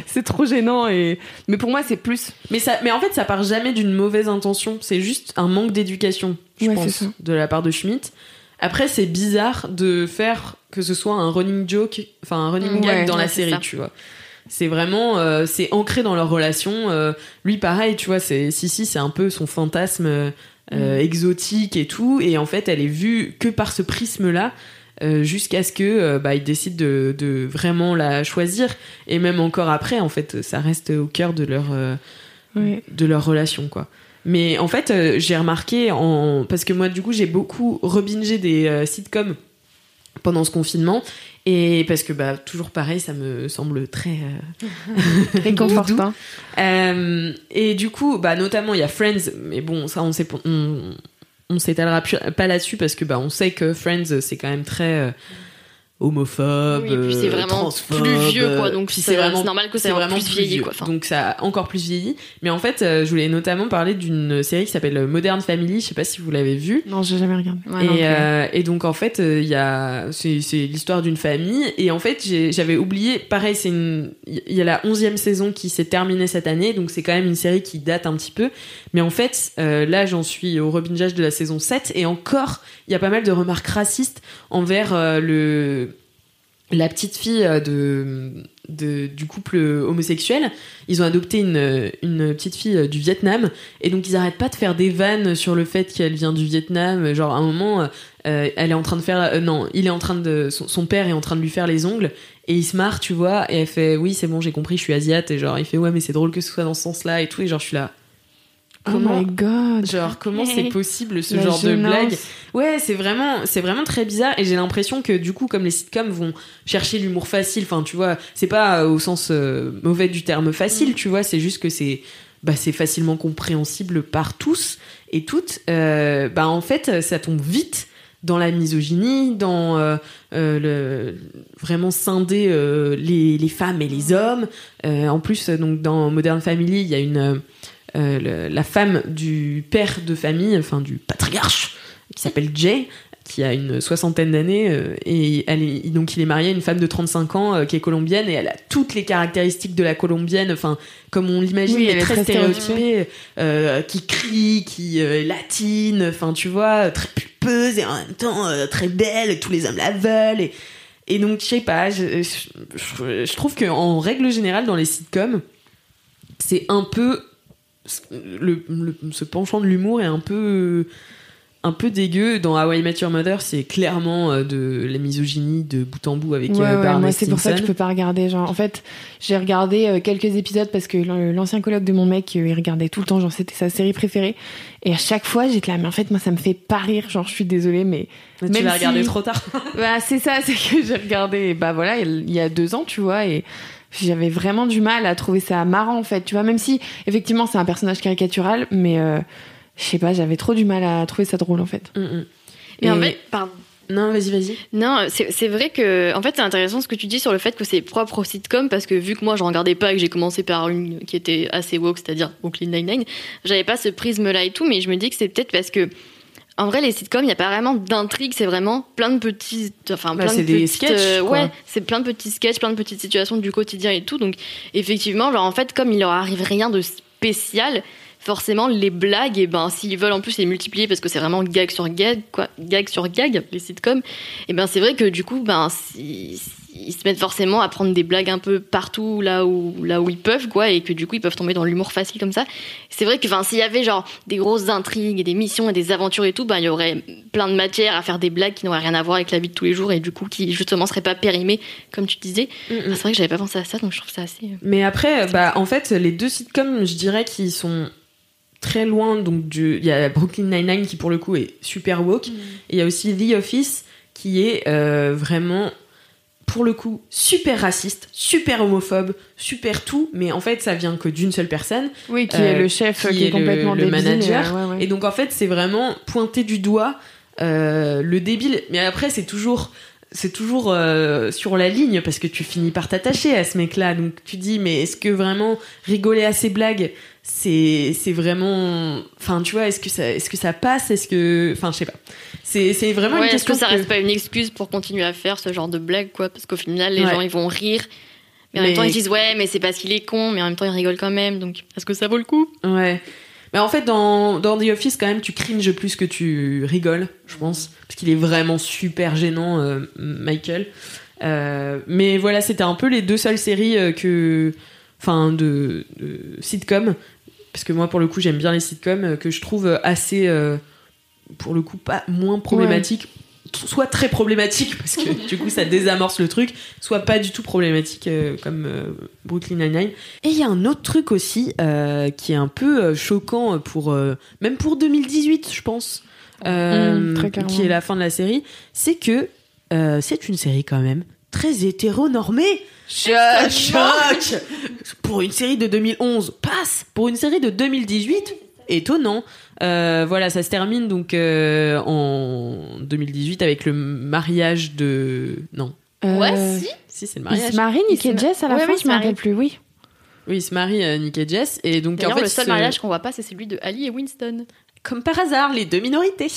C'est trop gênant et, mais pour moi, c'est plus. mais ça mais en fait ça part jamais d'une mauvaise intention c'est juste un manque d'éducation je Ouais, pense de la part de Schmidt après c'est bizarre de faire que ce soit un running joke enfin un running Ouais, gag dans ouais, la série ça. tu vois c'est vraiment euh, c'est ancré dans leur relation euh, lui pareil tu vois c'est Sissi c'est un peu son fantasme euh, euh, exotique et tout. Et en fait elle est vue que par ce prisme là jusqu'à ce que euh, bah, il décide de, de vraiment la choisir. Et même encore après en fait ça reste au cœur de leur euh, de leur relation quoi. Mais en fait euh, j'ai remarqué en parce que moi du coup j'ai beaucoup rebingé des euh, sitcoms pendant ce confinement et parce que bah toujours pareil ça me semble très euh, Réconfortant. euh, et du coup, bah, notamment, il y a Friends, mais bon, ça, on sait, on, on s'étalera pas là-dessus parce que, bah, on sait que Friends, c'est quand même très euh, homophobe, Oui, et puis c'est euh, vraiment transphobe, plus vieux, quoi, donc c'est- normal que ça ait vraiment plus vieilli, quoi, enfin. Donc ça a encore plus vieilli. Mais en fait, euh, je voulais notamment parler d'une série qui s'appelle Modern Family. Je sais pas si vous l'avez vue. Non, j'ai jamais regardé. Ouais, non, Et, euh, et donc en fait, euh, il y a c'est l'histoire d'une famille et en fait j'avais oublié. Pareil, c'est une il y a la onzième saison qui s'est terminée cette année, donc c'est quand même une série qui date un petit peu. Mais en fait, euh, là j'en suis au rebingeage de la saison 7 et encore il y a pas mal de remarques racistes envers euh, le la petite fille euh, de, du couple homosexuel, ils ont adopté une, une petite fille euh, du Vietnam, et donc ils arrêtent pas de faire des vannes sur le fait qu'elle vient du Vietnam. Genre, à un moment, euh, elle est en train de faire. non, il est en train de. Son, son père est en train de lui faire les ongles, et il se marre, tu vois, et elle fait Oui, c'est bon, j'ai compris, je suis asiate, et genre, il fait Ouais, mais c'est drôle que ce soit dans ce sens-là, et tout, et genre, je suis là. Comment, Oh my god. genre, comment c'est possible ce La genre de blague Ouais, c'est vraiment, c'est vraiment très bizarre et j'ai l'impression que du coup, comme les sitcoms vont chercher l'humour facile, enfin, tu vois, c'est pas euh, au sens euh, mauvais du terme facile, tu vois, c'est juste que c'est, bah, c'est facilement compréhensible par tous et toutes. Euh, bah, en fait, ça tombe vite dans la misogynie, dans euh, euh, le vraiment scinder euh, les, les femmes et les hommes. Euh, en plus, donc dans Modern Family, il y a une le- la femme du père de famille, enfin du patriarche, qui s'appelle Jay, qui a une soixantaine d'années, euh, et elle est, donc il est marié à une femme de 35 ans euh, qui est colombienne, et elle a toutes les caractéristiques de la colombienne, enfin, comme on l'imagine, Oui, elle est très, très stéréotypée, euh, qui crie, qui euh, est latine, enfin, tu vois, très pulpeuse, et en même temps euh, très belle, et tous les hommes la veulent, et, et donc, je sais pas, je, je, trouve qu'en règle générale, dans les sitcoms, c'est un peu le, le- ce penchant de l'humour est un peu un peu dégueu dans How I Met Your Mother c'est clairement euh, de la misogynie de bout en bout avec Ouais, euh, ouais, moi c'est pour ça que je peux pas regarder. Genre, en fait, j'ai regardé euh, quelques épisodes parce que l'an- l'ancien coloc de mon mec, euh, il regardait tout le temps. Genre, c'était sa série préférée. Et à chaque fois, j'étais là, mais en fait, moi, ça me fait pas rire. Genre, je suis désolée, mais tu même l'as regardé si- trop tard bah, c'est ça, c'est que j'ai regardé, bah voilà, il y a deux ans, tu vois, et j'avais vraiment du mal à trouver ça marrant, en fait, tu vois, même si, effectivement, c'est un personnage caricatural, mais euh, je sais pas, j'avais trop du mal à trouver ça drôle, en fait. Mm, mm. Mais en Et- fait, pardon. non vas-y vas-y Non, c'est c'est vrai que, en fait, c'est intéressant ce que tu dis sur le fait que c'est propre au sitcom parce que vu que moi, je regardais pas et que j'ai commencé par une qui était assez woke, c'est-à-dire Brooklyn Nine-Nine, j'avais pas ce prisme-là et tout, mais je me dis que c'est peut-être parce que, en vrai, les sitcoms, il y a pas vraiment d'intrigue, c'est vraiment plein de petits, enfin, Bah, plein c'est de des petites, sketchs, euh, ouais, c'est plein de petits sketchs, plein de petites situations du quotidien et tout. Donc, effectivement, genre, en fait, comme il leur arrive rien de spécial, forcément, les blagues, et ben, s'ils veulent en plus les multiplier parce que c'est vraiment gag sur gag, quoi, gag sur gag, les sitcoms, et ben, c'est vrai que du coup, ben, si- ils se mettent forcément à prendre des blagues un peu partout là où, là où ils peuvent, quoi, et que du coup, ils peuvent tomber dans l'humour facile comme ça. C'est vrai que, enfin, s'il y avait genre des grosses intrigues et des missions et des aventures et tout, ben, il y aurait plein de matière à faire des blagues qui n'auraient rien à voir avec la vie de tous les jours et du coup, qui justement seraient pas périmées, comme tu disais. Mm, mm. C'est vrai que j'avais pas pensé à ça, donc je trouve ça assez. euh, Mais après, bah, en fait, les deux sitcoms, je dirais qu'ils sont très loin. Donc, du- il y a Brooklyn Nine-Nine qui, pour le coup, est super woke. Et il y a aussi The Office qui est euh, vraiment, pour le coup, super raciste, super homophobe, super tout. Mais en fait, ça vient que d'une seule personne. Oui, qui Euh, est le chef, qui qui, est est complètement le- le débile, manager. euh, ouais, ouais. Et donc en fait, c'est vraiment pointer du doigt euh, le débile. Mais après, c'est toujours c'est toujours euh, sur la ligne parce que tu finis par t'attacher à ce mec-là. Donc tu dis mais est-ce que vraiment rigoler à ses blagues c'est c'est vraiment enfin tu vois est-ce que ça est-ce que ça passe? Est-ce que enfin je sais pas c'est c'est vraiment Ouais, une est-ce question que ça que- reste pas une excuse pour continuer à faire ce genre de blague, quoi? Parce qu'au final, les Ouais. gens ils vont rire. Mais en Mais- même temps, ils disent ouais, mais c'est parce qu'il est con, mais en même temps, ils rigolent quand même. Donc, est-ce que ça vaut le coup? Ouais. Mais en fait, dans, The Office, quand même, tu cringes plus que tu rigoles, je pense. Parce qu'il est vraiment super gênant, euh, Michael. Euh, mais voilà, c'était un peu les deux seules séries euh, que. Enfin, de, de sitcoms. Parce que moi, pour le coup, j'aime bien les sitcoms que je trouve assez. pour le coup, pas moins problématiques. Soit très problématiques, parce que du coup, ça désamorce le truc. Soit pas du tout problématiques, euh, comme euh, Brooklyn Nine-Nine. Et il y a un autre truc aussi euh, qui est un peu euh, choquant pour même pour 2018, je pense, Mmh, clairement. qui est la fin de la série, c'est que c'est une série quand même très hétéronormée. Choc, choc Pour une série de 2011, passe. Pour une série de 2018, étonnant. Euh, voilà, ça se termine donc euh, en 2018 avec le mariage de non. Euh, Ouais, si. Si c'est le Il mariage. se marie, Nick et Jess, à la Ouais, fin, oui, je se me marie. rappelle plus, oui. Oui, il se marie euh, Nick et Jess et donc en D'ailleurs, fait le seul ce- mariage qu'on voit pas, c'est celui de Ali et Winston. comme par hasard les deux minorités.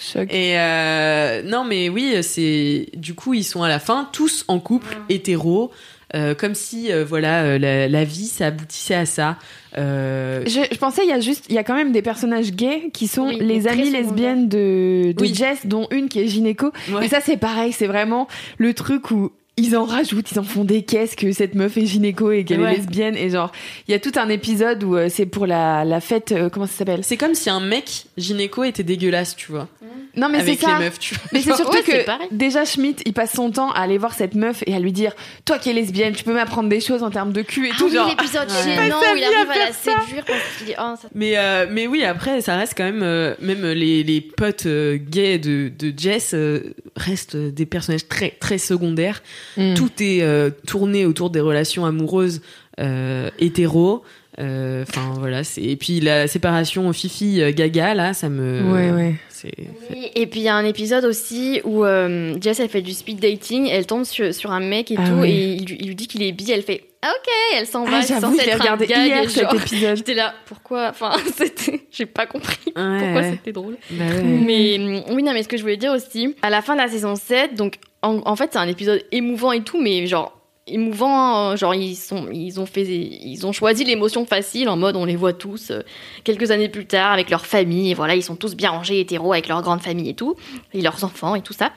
Choc. Et euh, non, mais oui, c'est du coup ils sont à la fin tous en couple hétéro. Euh, comme si euh, voilà euh, la, la vie ça aboutissait à ça. Euh, Je, je pensais il y a juste il y a quand même des personnages gays qui sont Oui, les amies lesbiennes de, de Oui. Jess dont une qui est gynéco Ouais. et ça c'est pareil c'est vraiment le truc où ils en rajoutent, ils en font des caisses que cette meuf est gynéco et qu'elle Ouais. est lesbienne et genre il y a tout un épisode où euh, c'est pour la, la fête euh, comment ça s'appelle? C'est comme si un mec gynéco était dégueulasse, tu vois, Non mais c'est avec les ça. meufs, tu vois. Mais c'est surtout Ouais, que déjà Schmidt, il passe son temps à aller voir cette meuf et à lui dire Toi qui es lesbienne, tu peux m'apprendre des choses en termes de cul et Ah tout. oui, genre. l'épisode Ouais. gênant où il arrive à à la ça. séduire parce qu'il est. Oh, ça- Mais, euh, mais oui, après, ça reste quand même. euh, même les, les potes euh, gays de, de Jess euh, restent des personnages très, très secondaires. Mm. Tout est euh, tourné autour des relations amoureuses euh, hétéros. Euh, Enfin, voilà. c'est- Et puis la séparation Fifi-Gaga, là, ça me. Ouais, ouais. C'est. Oui, Et puis il y a un épisode aussi où euh, Jess elle fait du speed dating, elle tombe sur, sur un mec et Ah tout, ouais. et il, lui- il lui dit qu'il est bi, elle fait ah, ok, elle s'en va, Ah, j'avoue, je l'ai regardé hier et cet genre, épisode. J'étais là, pourquoi Enfin, c'était, j'ai pas compris Ouais, pourquoi ouais. c'était drôle. Bah ouais. Mais hum, oui, non, mais ce que je voulais dire aussi, à la fin de la saison 7, donc en, fait, c'est un épisode émouvant et tout, mais genre émouvant, genre ils sont, ils ont fait, ils ont choisi l'émotion facile en mode on les voit tous euh, quelques années plus tard avec leur famille, et voilà, ils sont tous bien rangés, hétéros avec leur grande famille et tout, et leurs enfants et tout ça.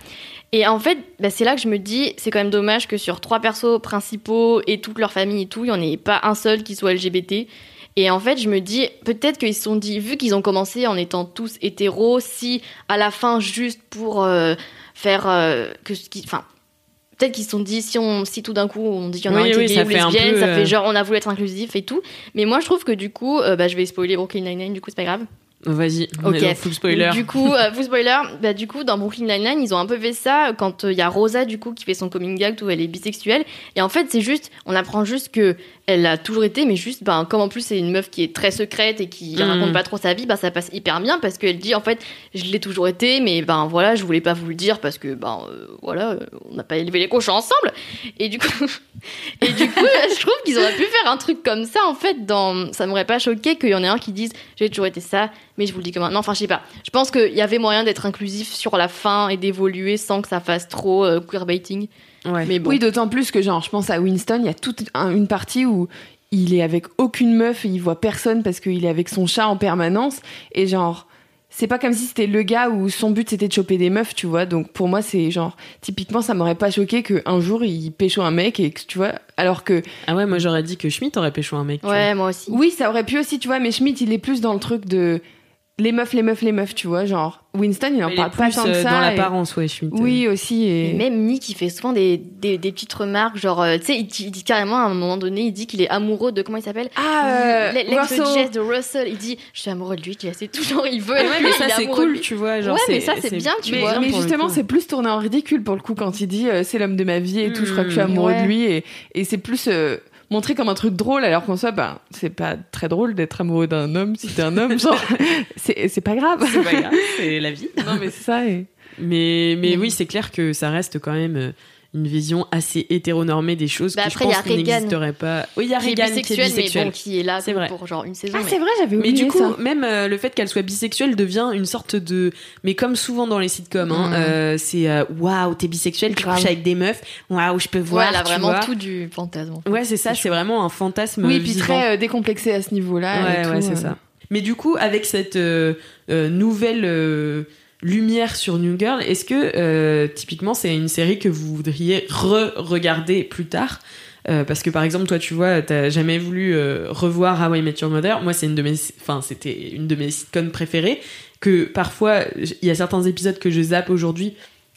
Et en fait, bah, c'est là que je me dis, c'est quand même dommage que sur trois persos principaux et toute leur famille et tout, il n'y en ait pas un seul qui soit LGBT. Et en fait, je me dis, peut-être qu'ils se sont dit, vu qu'ils ont commencé en étant tous hétéros, si à la fin, juste pour euh, faire euh, que ce qui. Enfin, peut-être qu'ils se sont dit, si, on, si tout d'un coup on dit qu'il y en a Oui, un qui oui, est gay ça ou fait un lesbienne, peu, ça euh, fait genre on a voulu être inclusif et tout. Mais moi, je trouve que du coup, euh, bah, je vais spoiler Brooklyn Nine-Nine, du coup, c'est pas grave. Vas-y, Ok. est full spoiler. Du coup, euh, full spoiler, bah, du coup, dans Brooklyn Nine-Nine, ils ont un peu fait ça quand il y a Rosa, du coup, qui fait son coming out où elle est bisexuelle. Et en fait, c'est juste, on apprend juste que elle a toujours été, mais juste, ben, comme en plus c'est une meuf qui est très secrète et qui Mhm. raconte pas trop sa vie, bah, ça passe hyper bien parce qu'elle dit, en fait, je l'ai toujours été, mais ben voilà, je voulais pas vous le dire parce que, ben euh, voilà, euh, on n'a pas élevé les cochons ensemble. Et du coup, et du coup, je trouve qu'ils auraient pu faire un truc comme ça, en fait, dans, ça m'aurait pas choqué qu'il y en ait un qui dise, j'ai toujours été ça, mais je vous le dis que maintenant, enfin, je sais pas. Je pense qu'il y avait moyen d'être inclusif sur la fin et d'évoluer sans que ça fasse trop euh, queerbaiting. Ouais. Mais bon. Oui, d'autant plus que, genre, je pense à Winston, il y a toute un- une partie où il est avec aucune meuf et il voit personne parce qu'il est avec son chat en permanence. Et genre, c'est pas comme si c'était le gars où son but c'était de choper des meufs, tu vois. Donc pour moi, c'est genre, typiquement, ça m'aurait pas choqué qu'un jour il pécho un mec et que, tu vois, alors que, Ah ouais, moi j'aurais dit que Schmidt aurait pécho un mec. tu vois. Ouais, moi aussi. oui, ça aurait pu aussi, tu vois, mais Schmidt il est plus dans le truc de les meufs, les meufs, les meufs, tu vois. Genre, Winston il en Mais parle est pas plus, tant que euh, ça. dans et- l'apparence, ouais, Schmidt. Oui, aussi. Et Et... même Nick, il fait souvent des, des, des petites remarques, genre, euh, tu sais, il, dit- il dit carrément à un moment donné, il dit qu'il est amoureux de, comment il s'appelle? Ah, euh, Russell. Jess, de Russell, il dit, je suis amoureux de lui, Jess, c'est toujours, il veut. Ouais, mais ça c'est cool, tu vois. Genre, Ouais, mais ça, c'est bien, tu mais, vois. mais justement, c'est plus tourné en ridicule pour le coup quand il dit euh, c'est l'homme de ma vie et tout, je crois que je suis Mm. amoureux Ouais. de lui et, et c'est plus euh, montré comme un truc drôle alors qu'en soi, ben, c'est pas très drôle d'être amoureux d'un homme si t'es un homme, genre, c'est pas grave. C'est pas grave, c'est la vie. non, mais c'est ça. Et... Mais, mais Mm. oui, c'est clair que ça reste quand même euh, une vision assez hétéronormée des choses Bah qui après, je pense Reagan, n'existeraient pas. Oui, il y a Qui est Reagan qui est mais bon, qui est là C'est donc, vrai. pour genre une saison. Ah, mais- c'est vrai, j'avais Mais oublié du coup, ça. même euh, le fait qu'elle soit bisexuelle devient une sorte de. Mais comme souvent dans les sitcoms, hein, Mm. euh, c'est euh, waouh, t'es bisexuel, tu couches avec des meufs, waouh, je peux Ouais, voir. elle a tu vraiment vois. tout du fantasme. en fait. Ouais, c'est ça, c'est vraiment un fantasme. Oui, puis très euh, décomplexé à ce niveau-là. Ouais, ouais, c'est euh. ça. Mais du coup, avec cette euh, euh, nouvelle euh, lumière sur New Girl, est-ce que euh, typiquement c'est une série que vous voudriez re-regarder plus tard? Euh, parce que par exemple, toi, tu vois, t'as jamais voulu euh, revoir How I Met Your Mother. Moi, c'est une de mes, enfin, c'était une de mes sitcoms préférées. Que parfois, il y a certains épisodes que je zappe aujourd'hui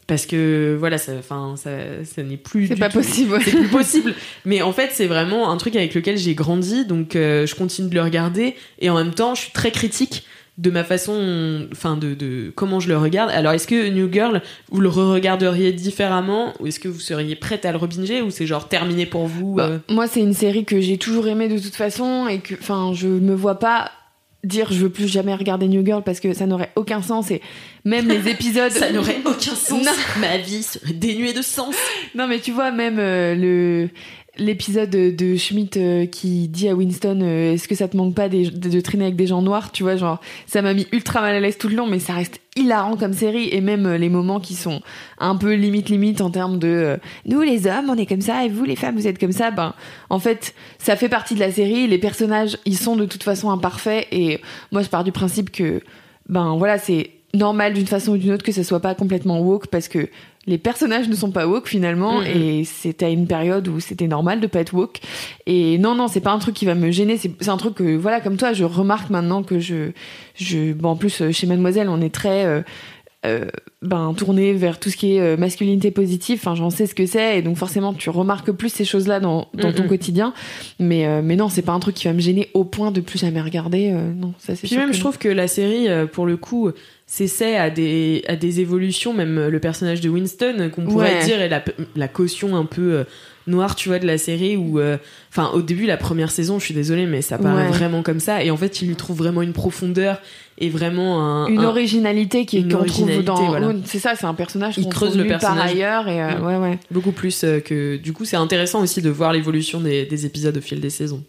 parce que voilà, ça, enfin, ça, ça n'est plus. C'est pas tout- possible. ouais. c'est plus possible. Mais en fait, c'est vraiment un truc avec lequel j'ai grandi, donc euh, je continue de le regarder. Et en même temps, je suis très critique de ma façon, enfin, de, de comment je le regarde. Alors, est-ce que New Girl, vous le re-regarderiez différemment Ou est-ce que vous seriez prête à le rebinger Ou c'est genre terminé pour vous Bah, euh Moi, c'est une série que j'ai toujours aimée de toute façon et que, enfin, je me vois pas dire je veux plus jamais regarder New Girl parce que ça n'aurait aucun sens et même les épisodes. Ça n'aurait aucun sens. Non. Ma vie serait dénuée de sens. Non, mais tu vois, même euh, le. L'épisode de, Schmidt euh, qui dit à Winston euh, est-ce que ça te manque pas de, de traîner avec des gens noirs tu vois genre ça m'a mis ultra mal à l'aise tout le long mais ça reste hilarant comme série et même euh, les moments qui sont un peu limite limite en termes de nous les hommes on est comme ça et vous les femmes vous êtes comme ça ben en fait ça fait partie de la série les personnages ils sont de toute façon imparfaits et moi je pars du principe que ben voilà c'est normal d'une façon ou d'une autre que ce soit pas complètement woke parce que les personnages ne sont pas woke finalement Mhm. et c'était à une période où c'était normal de pas être woke et non non c'est pas un truc qui va me gêner c'est c'est un truc que voilà comme toi je remarque maintenant que je je bon en plus chez Mademoiselle on est très euh, euh, ben tourné vers tout ce qui est euh, masculinité positive. Enfin j'en sais ce que c'est. Et donc forcément tu remarques plus ces choses là dans, ton quotidien. Mais euh, mais non c'est pas un truc qui va me gêner au point de plus jamais regarder euh, non ça c'est Puis même, je trouve que la série, pour le coup, s'essaie à des, à des évolutions. Même le personnage de Winston, qu'on pourrait Ouais. dire est la, la caution un peu noire, tu vois, de la série. Où, euh, enfin, au début, la première saison, je suis désolée, mais ça paraît Ouais. vraiment comme ça. Et en fait, il lui trouve vraiment une profondeur et vraiment un. une un- originalité qui une qu'on trouve dans voilà. c'est ça c'est un personnage Il qu'on creuse le personnage. ailleurs et euh, Mm. ouais ouais beaucoup plus euh, que. Du coup, c'est intéressant aussi de voir l'évolution des, des épisodes au fil des saisons.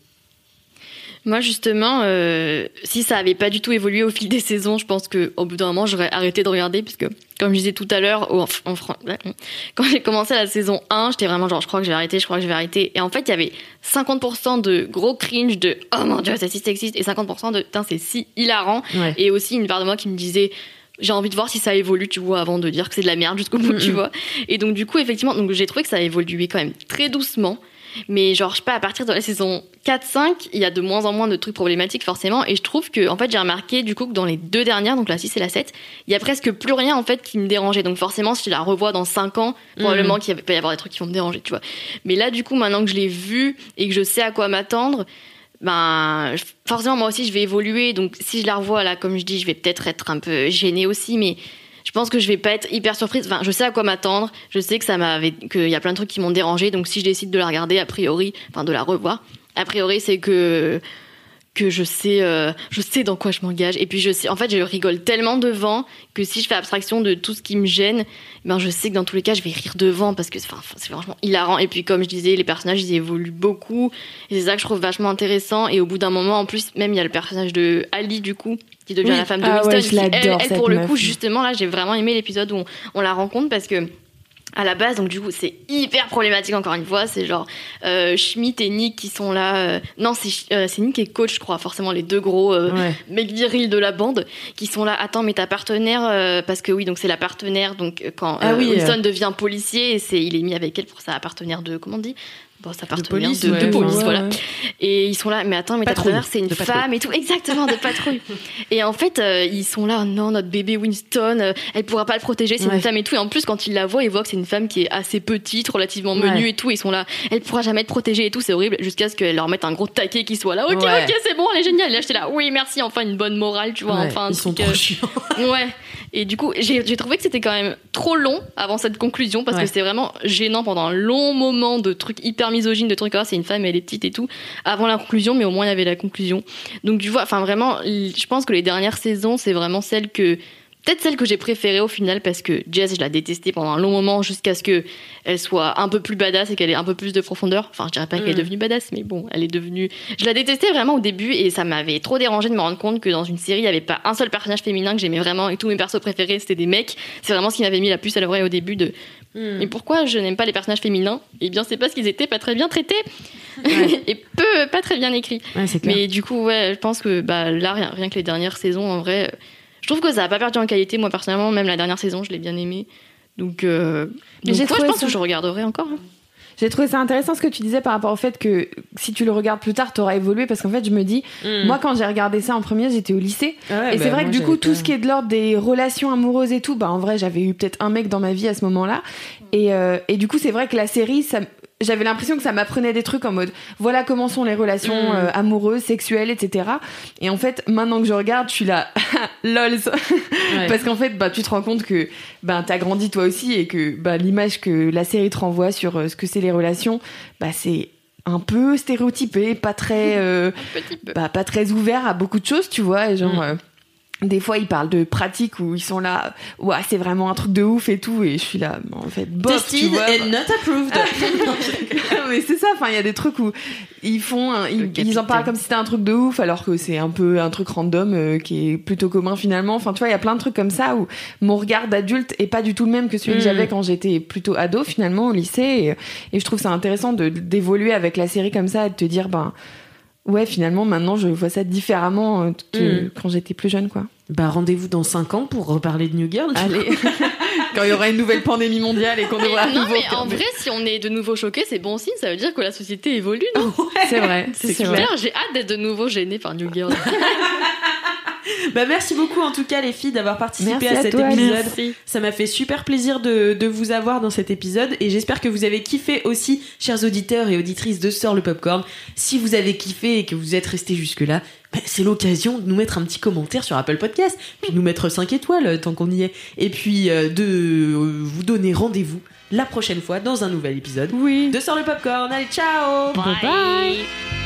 Moi, justement, euh, si ça avait pas du tout évolué au fil des saisons, je pense que au bout d'un moment, j'aurais arrêté de regarder, puisque, comme je disais tout à l'heure, en, quand j'ai commencé la saison 1, j'étais vraiment genre, je crois que je vais arrêter, je crois que je vais arrêter. Et en fait, il y avait 50% de gros cringe de, oh mon dieu, c'est si sexiste, et 50% de, putain, c'est si hilarant. Ouais. Et aussi une part de moi qui me disait, j'ai envie de voir si ça évolue, tu vois, avant de dire que c'est de la merde jusqu'au bout, tu vois. Et donc, du coup, effectivement, donc j'ai trouvé que ça a évolué quand même très doucement. Mais genre, je sais pas, à partir de la saison 4-5, il y a de moins en moins de trucs problématiques, forcément. Et je trouve que, en fait, j'ai remarqué, du coup, que dans les deux dernières, donc la 6 et la 7, il y a presque plus rien, en fait, qui me dérangeait. Donc, forcément, si je la revois dans 5 ans, probablement qu'il y a- peut y avoir des trucs qui vont me déranger, tu vois. Mais là, du coup, maintenant que je l'ai vu et que je sais à quoi m'attendre, ben, forcément, moi aussi, je vais évoluer. Donc, si je la revois, là, comme je dis, je vais peut-être être un peu gênée aussi, mais je pense que je vais pas être hyper surprise. Enfin, je sais à quoi m'attendre. Je sais que ça m'avait, qu'il y a plein de trucs qui m'ont dérangé. Donc, si je décide de la regarder, a priori, enfin, de la revoir, a priori, c'est que, que je sais, euh, je sais dans quoi je m'engage. Et puis, je sais, en fait, je rigole tellement devant que si je fais abstraction de tout ce qui me gêne, ben, je sais que dans tous les cas, je vais rire devant parce que enfin, c'est franchement hilarant. Et puis, comme je disais, les personnages, ils évoluent beaucoup. Et c'est ça que je trouve vachement intéressant. Et au bout d'un moment, en plus, même, il y a le personnage de Ali, du coup, qui devient Oui. la femme de Ah Winston. ouais, je qui, elle, pour le meuf. coup, justement, là, j'ai vraiment aimé l'épisode où on, on la rencontre parce que à la base, donc du coup, c'est hyper problématique encore une fois. C'est genre euh, Schmidt et Nick qui sont là. euh, non, c'est euh, c'est Nick et Coach, je crois, forcément les deux gros euh, Ouais. mecs virils de la bande qui sont là. Attends, mais ta partenaire, parce que oui, donc c'est la partenaire. Donc quand Ah oui, Winston devient policier, c'est il est mis avec elle pour sa partenaire de comment on dit? Bon, sa partenaire de, police, de ouais, police, ouais, voilà. ouais. Et ils sont là, mais attends, mais ta c'est une femme et tout. Exactement, de patrouille. et en fait, euh, ils sont là, non, notre bébé Winston, euh, elle pourra pas le protéger, c'est une femme et tout. Et en plus, quand ils la voient, ils voient que c'est une femme qui est assez petite, relativement menue et tout. Ils sont là, elle pourra jamais être protégée et tout, c'est horrible, jusqu'à ce qu'elle leur mette un gros taquet qui soit là. Ok, ok, c'est bon, elle est géniale. Et là, j'étais là, oui, merci, enfin une bonne morale, tu vois, enfin un ils sont truc, trop euh. Ouais. Et du coup, j'ai j'ai trouvé que c'était quand même trop long avant cette conclusion parce que c'était vraiment gênant pendant un long moment de trucs hyper misogynes, de trucs ah c'est une femme, elle est petite et tout, avant la conclusion, mais au moins il y avait la conclusion. Donc tu vois, enfin vraiment, je pense que les dernières saisons, c'est vraiment celle que peut-être celle que j'ai préférée au final parce que Jess, je la détestais pendant un long moment jusqu'à ce que elle soit un peu plus badass et qu'elle ait un peu plus de profondeur. Enfin, je dirais pas qu'elle est Mm. devenue badass, mais bon, elle est devenue. Je la détestais vraiment au début et ça m'avait trop dérangé de me rendre compte que dans une série, il y avait pas un seul personnage féminin que j'aimais vraiment et tous mes persos préférés c'était des mecs. C'est vraiment ce qui m'avait mis la puce à l'oreille au début de. Hmm. Mais pourquoi je n'aime pas les personnages féminins Eh bien, c'est parce qu'ils étaient pas très bien traités Ouais. et peu, pas très bien écrits. Ouais. Mais du coup, ouais, je pense que bah, là, rien, rien que les dernières saisons, en vrai, je trouve que ça a pas perdu en qualité. Moi, personnellement, même la dernière saison, je l'ai bien aimée. Donc, euh, Mais donc ouais, je pense ça- que je regarderai encore. hein. J'ai trouvé ça intéressant ce que tu disais par rapport au fait que si tu le regardes plus tard, t'auras évolué parce qu'en fait, je me dis, Hmm. moi quand j'ai regardé ça en premier, j'étais au lycée Ah ouais, et bah, c'est vrai moi, que du coup, tout ce qui est de l'ordre des relations amoureuses et tout, bah en vrai, j'avais eu peut-être un mec dans ma vie à ce moment-là et, euh, et du coup, c'est vrai que la série, ça, j'avais l'impression que ça m'apprenait des trucs en mode, voilà comment sont les relations Mm. euh, amoureuses, sexuelles, etc. Et en fait, maintenant que je regarde, je suis là, lols. Ouais. Parce qu'en fait, bah, tu te rends compte que ben, t'as grandi toi aussi et que bah, l'image que la série te renvoie sur euh, ce que c'est les relations, bah, c'est un peu stéréotypé, pas très, euh, bah, pas très ouvert à beaucoup de choses, tu vois. Et genre, Mm. Des fois ils parlent de pratiques où ils sont là ouais c'est vraiment un truc de ouf et tout et je suis là en fait bof tu Tested vois and not approved. mais c'est ça enfin il y a des trucs où ils font un- ils, en parlent comme si c'était un truc de ouf alors que c'est un peu un truc random euh, qui est plutôt commun finalement enfin tu vois il y a plein de trucs comme ça où mon regard d'adulte est pas du tout le même que celui que Mm. j'avais quand j'étais plutôt ado finalement au lycée et, et je trouve ça intéressant de d'évoluer avec la série comme ça et de te dire ben ouais finalement maintenant je vois ça différemment euh, que Mm. quand j'étais plus jeune quoi bah rendez-vous dans 5 ans pour reparler de New Girl. Allez, quand il y aura une nouvelle pandémie mondiale et qu'on devra à non, nouveau. mais en vrai, si on est de nouveau choqué, c'est bon signe. Ça veut dire que la société évolue, non? C'est vrai, C'est clair. J'ai hâte d'être de nouveau gênée par New Girl. Bah merci beaucoup en tout cas les filles d'avoir participé Merci à, à cet toi, épisode. Merci. Ça m'a fait super plaisir de, de vous avoir dans cet épisode et j'espère que vous avez kiffé aussi, chers auditeurs et auditrices de Sort le Popcorn. Si vous avez kiffé et que vous êtes restés jusque-là, bah, c'est l'occasion de nous mettre un petit commentaire sur Apple Podcast, puis de nous mettre 5 étoiles euh, tant qu'on y est, et puis euh, de euh, vous donner rendez-vous la prochaine fois dans un nouvel épisode Oui. de Sort le Popcorn. Allez, ciao Bye.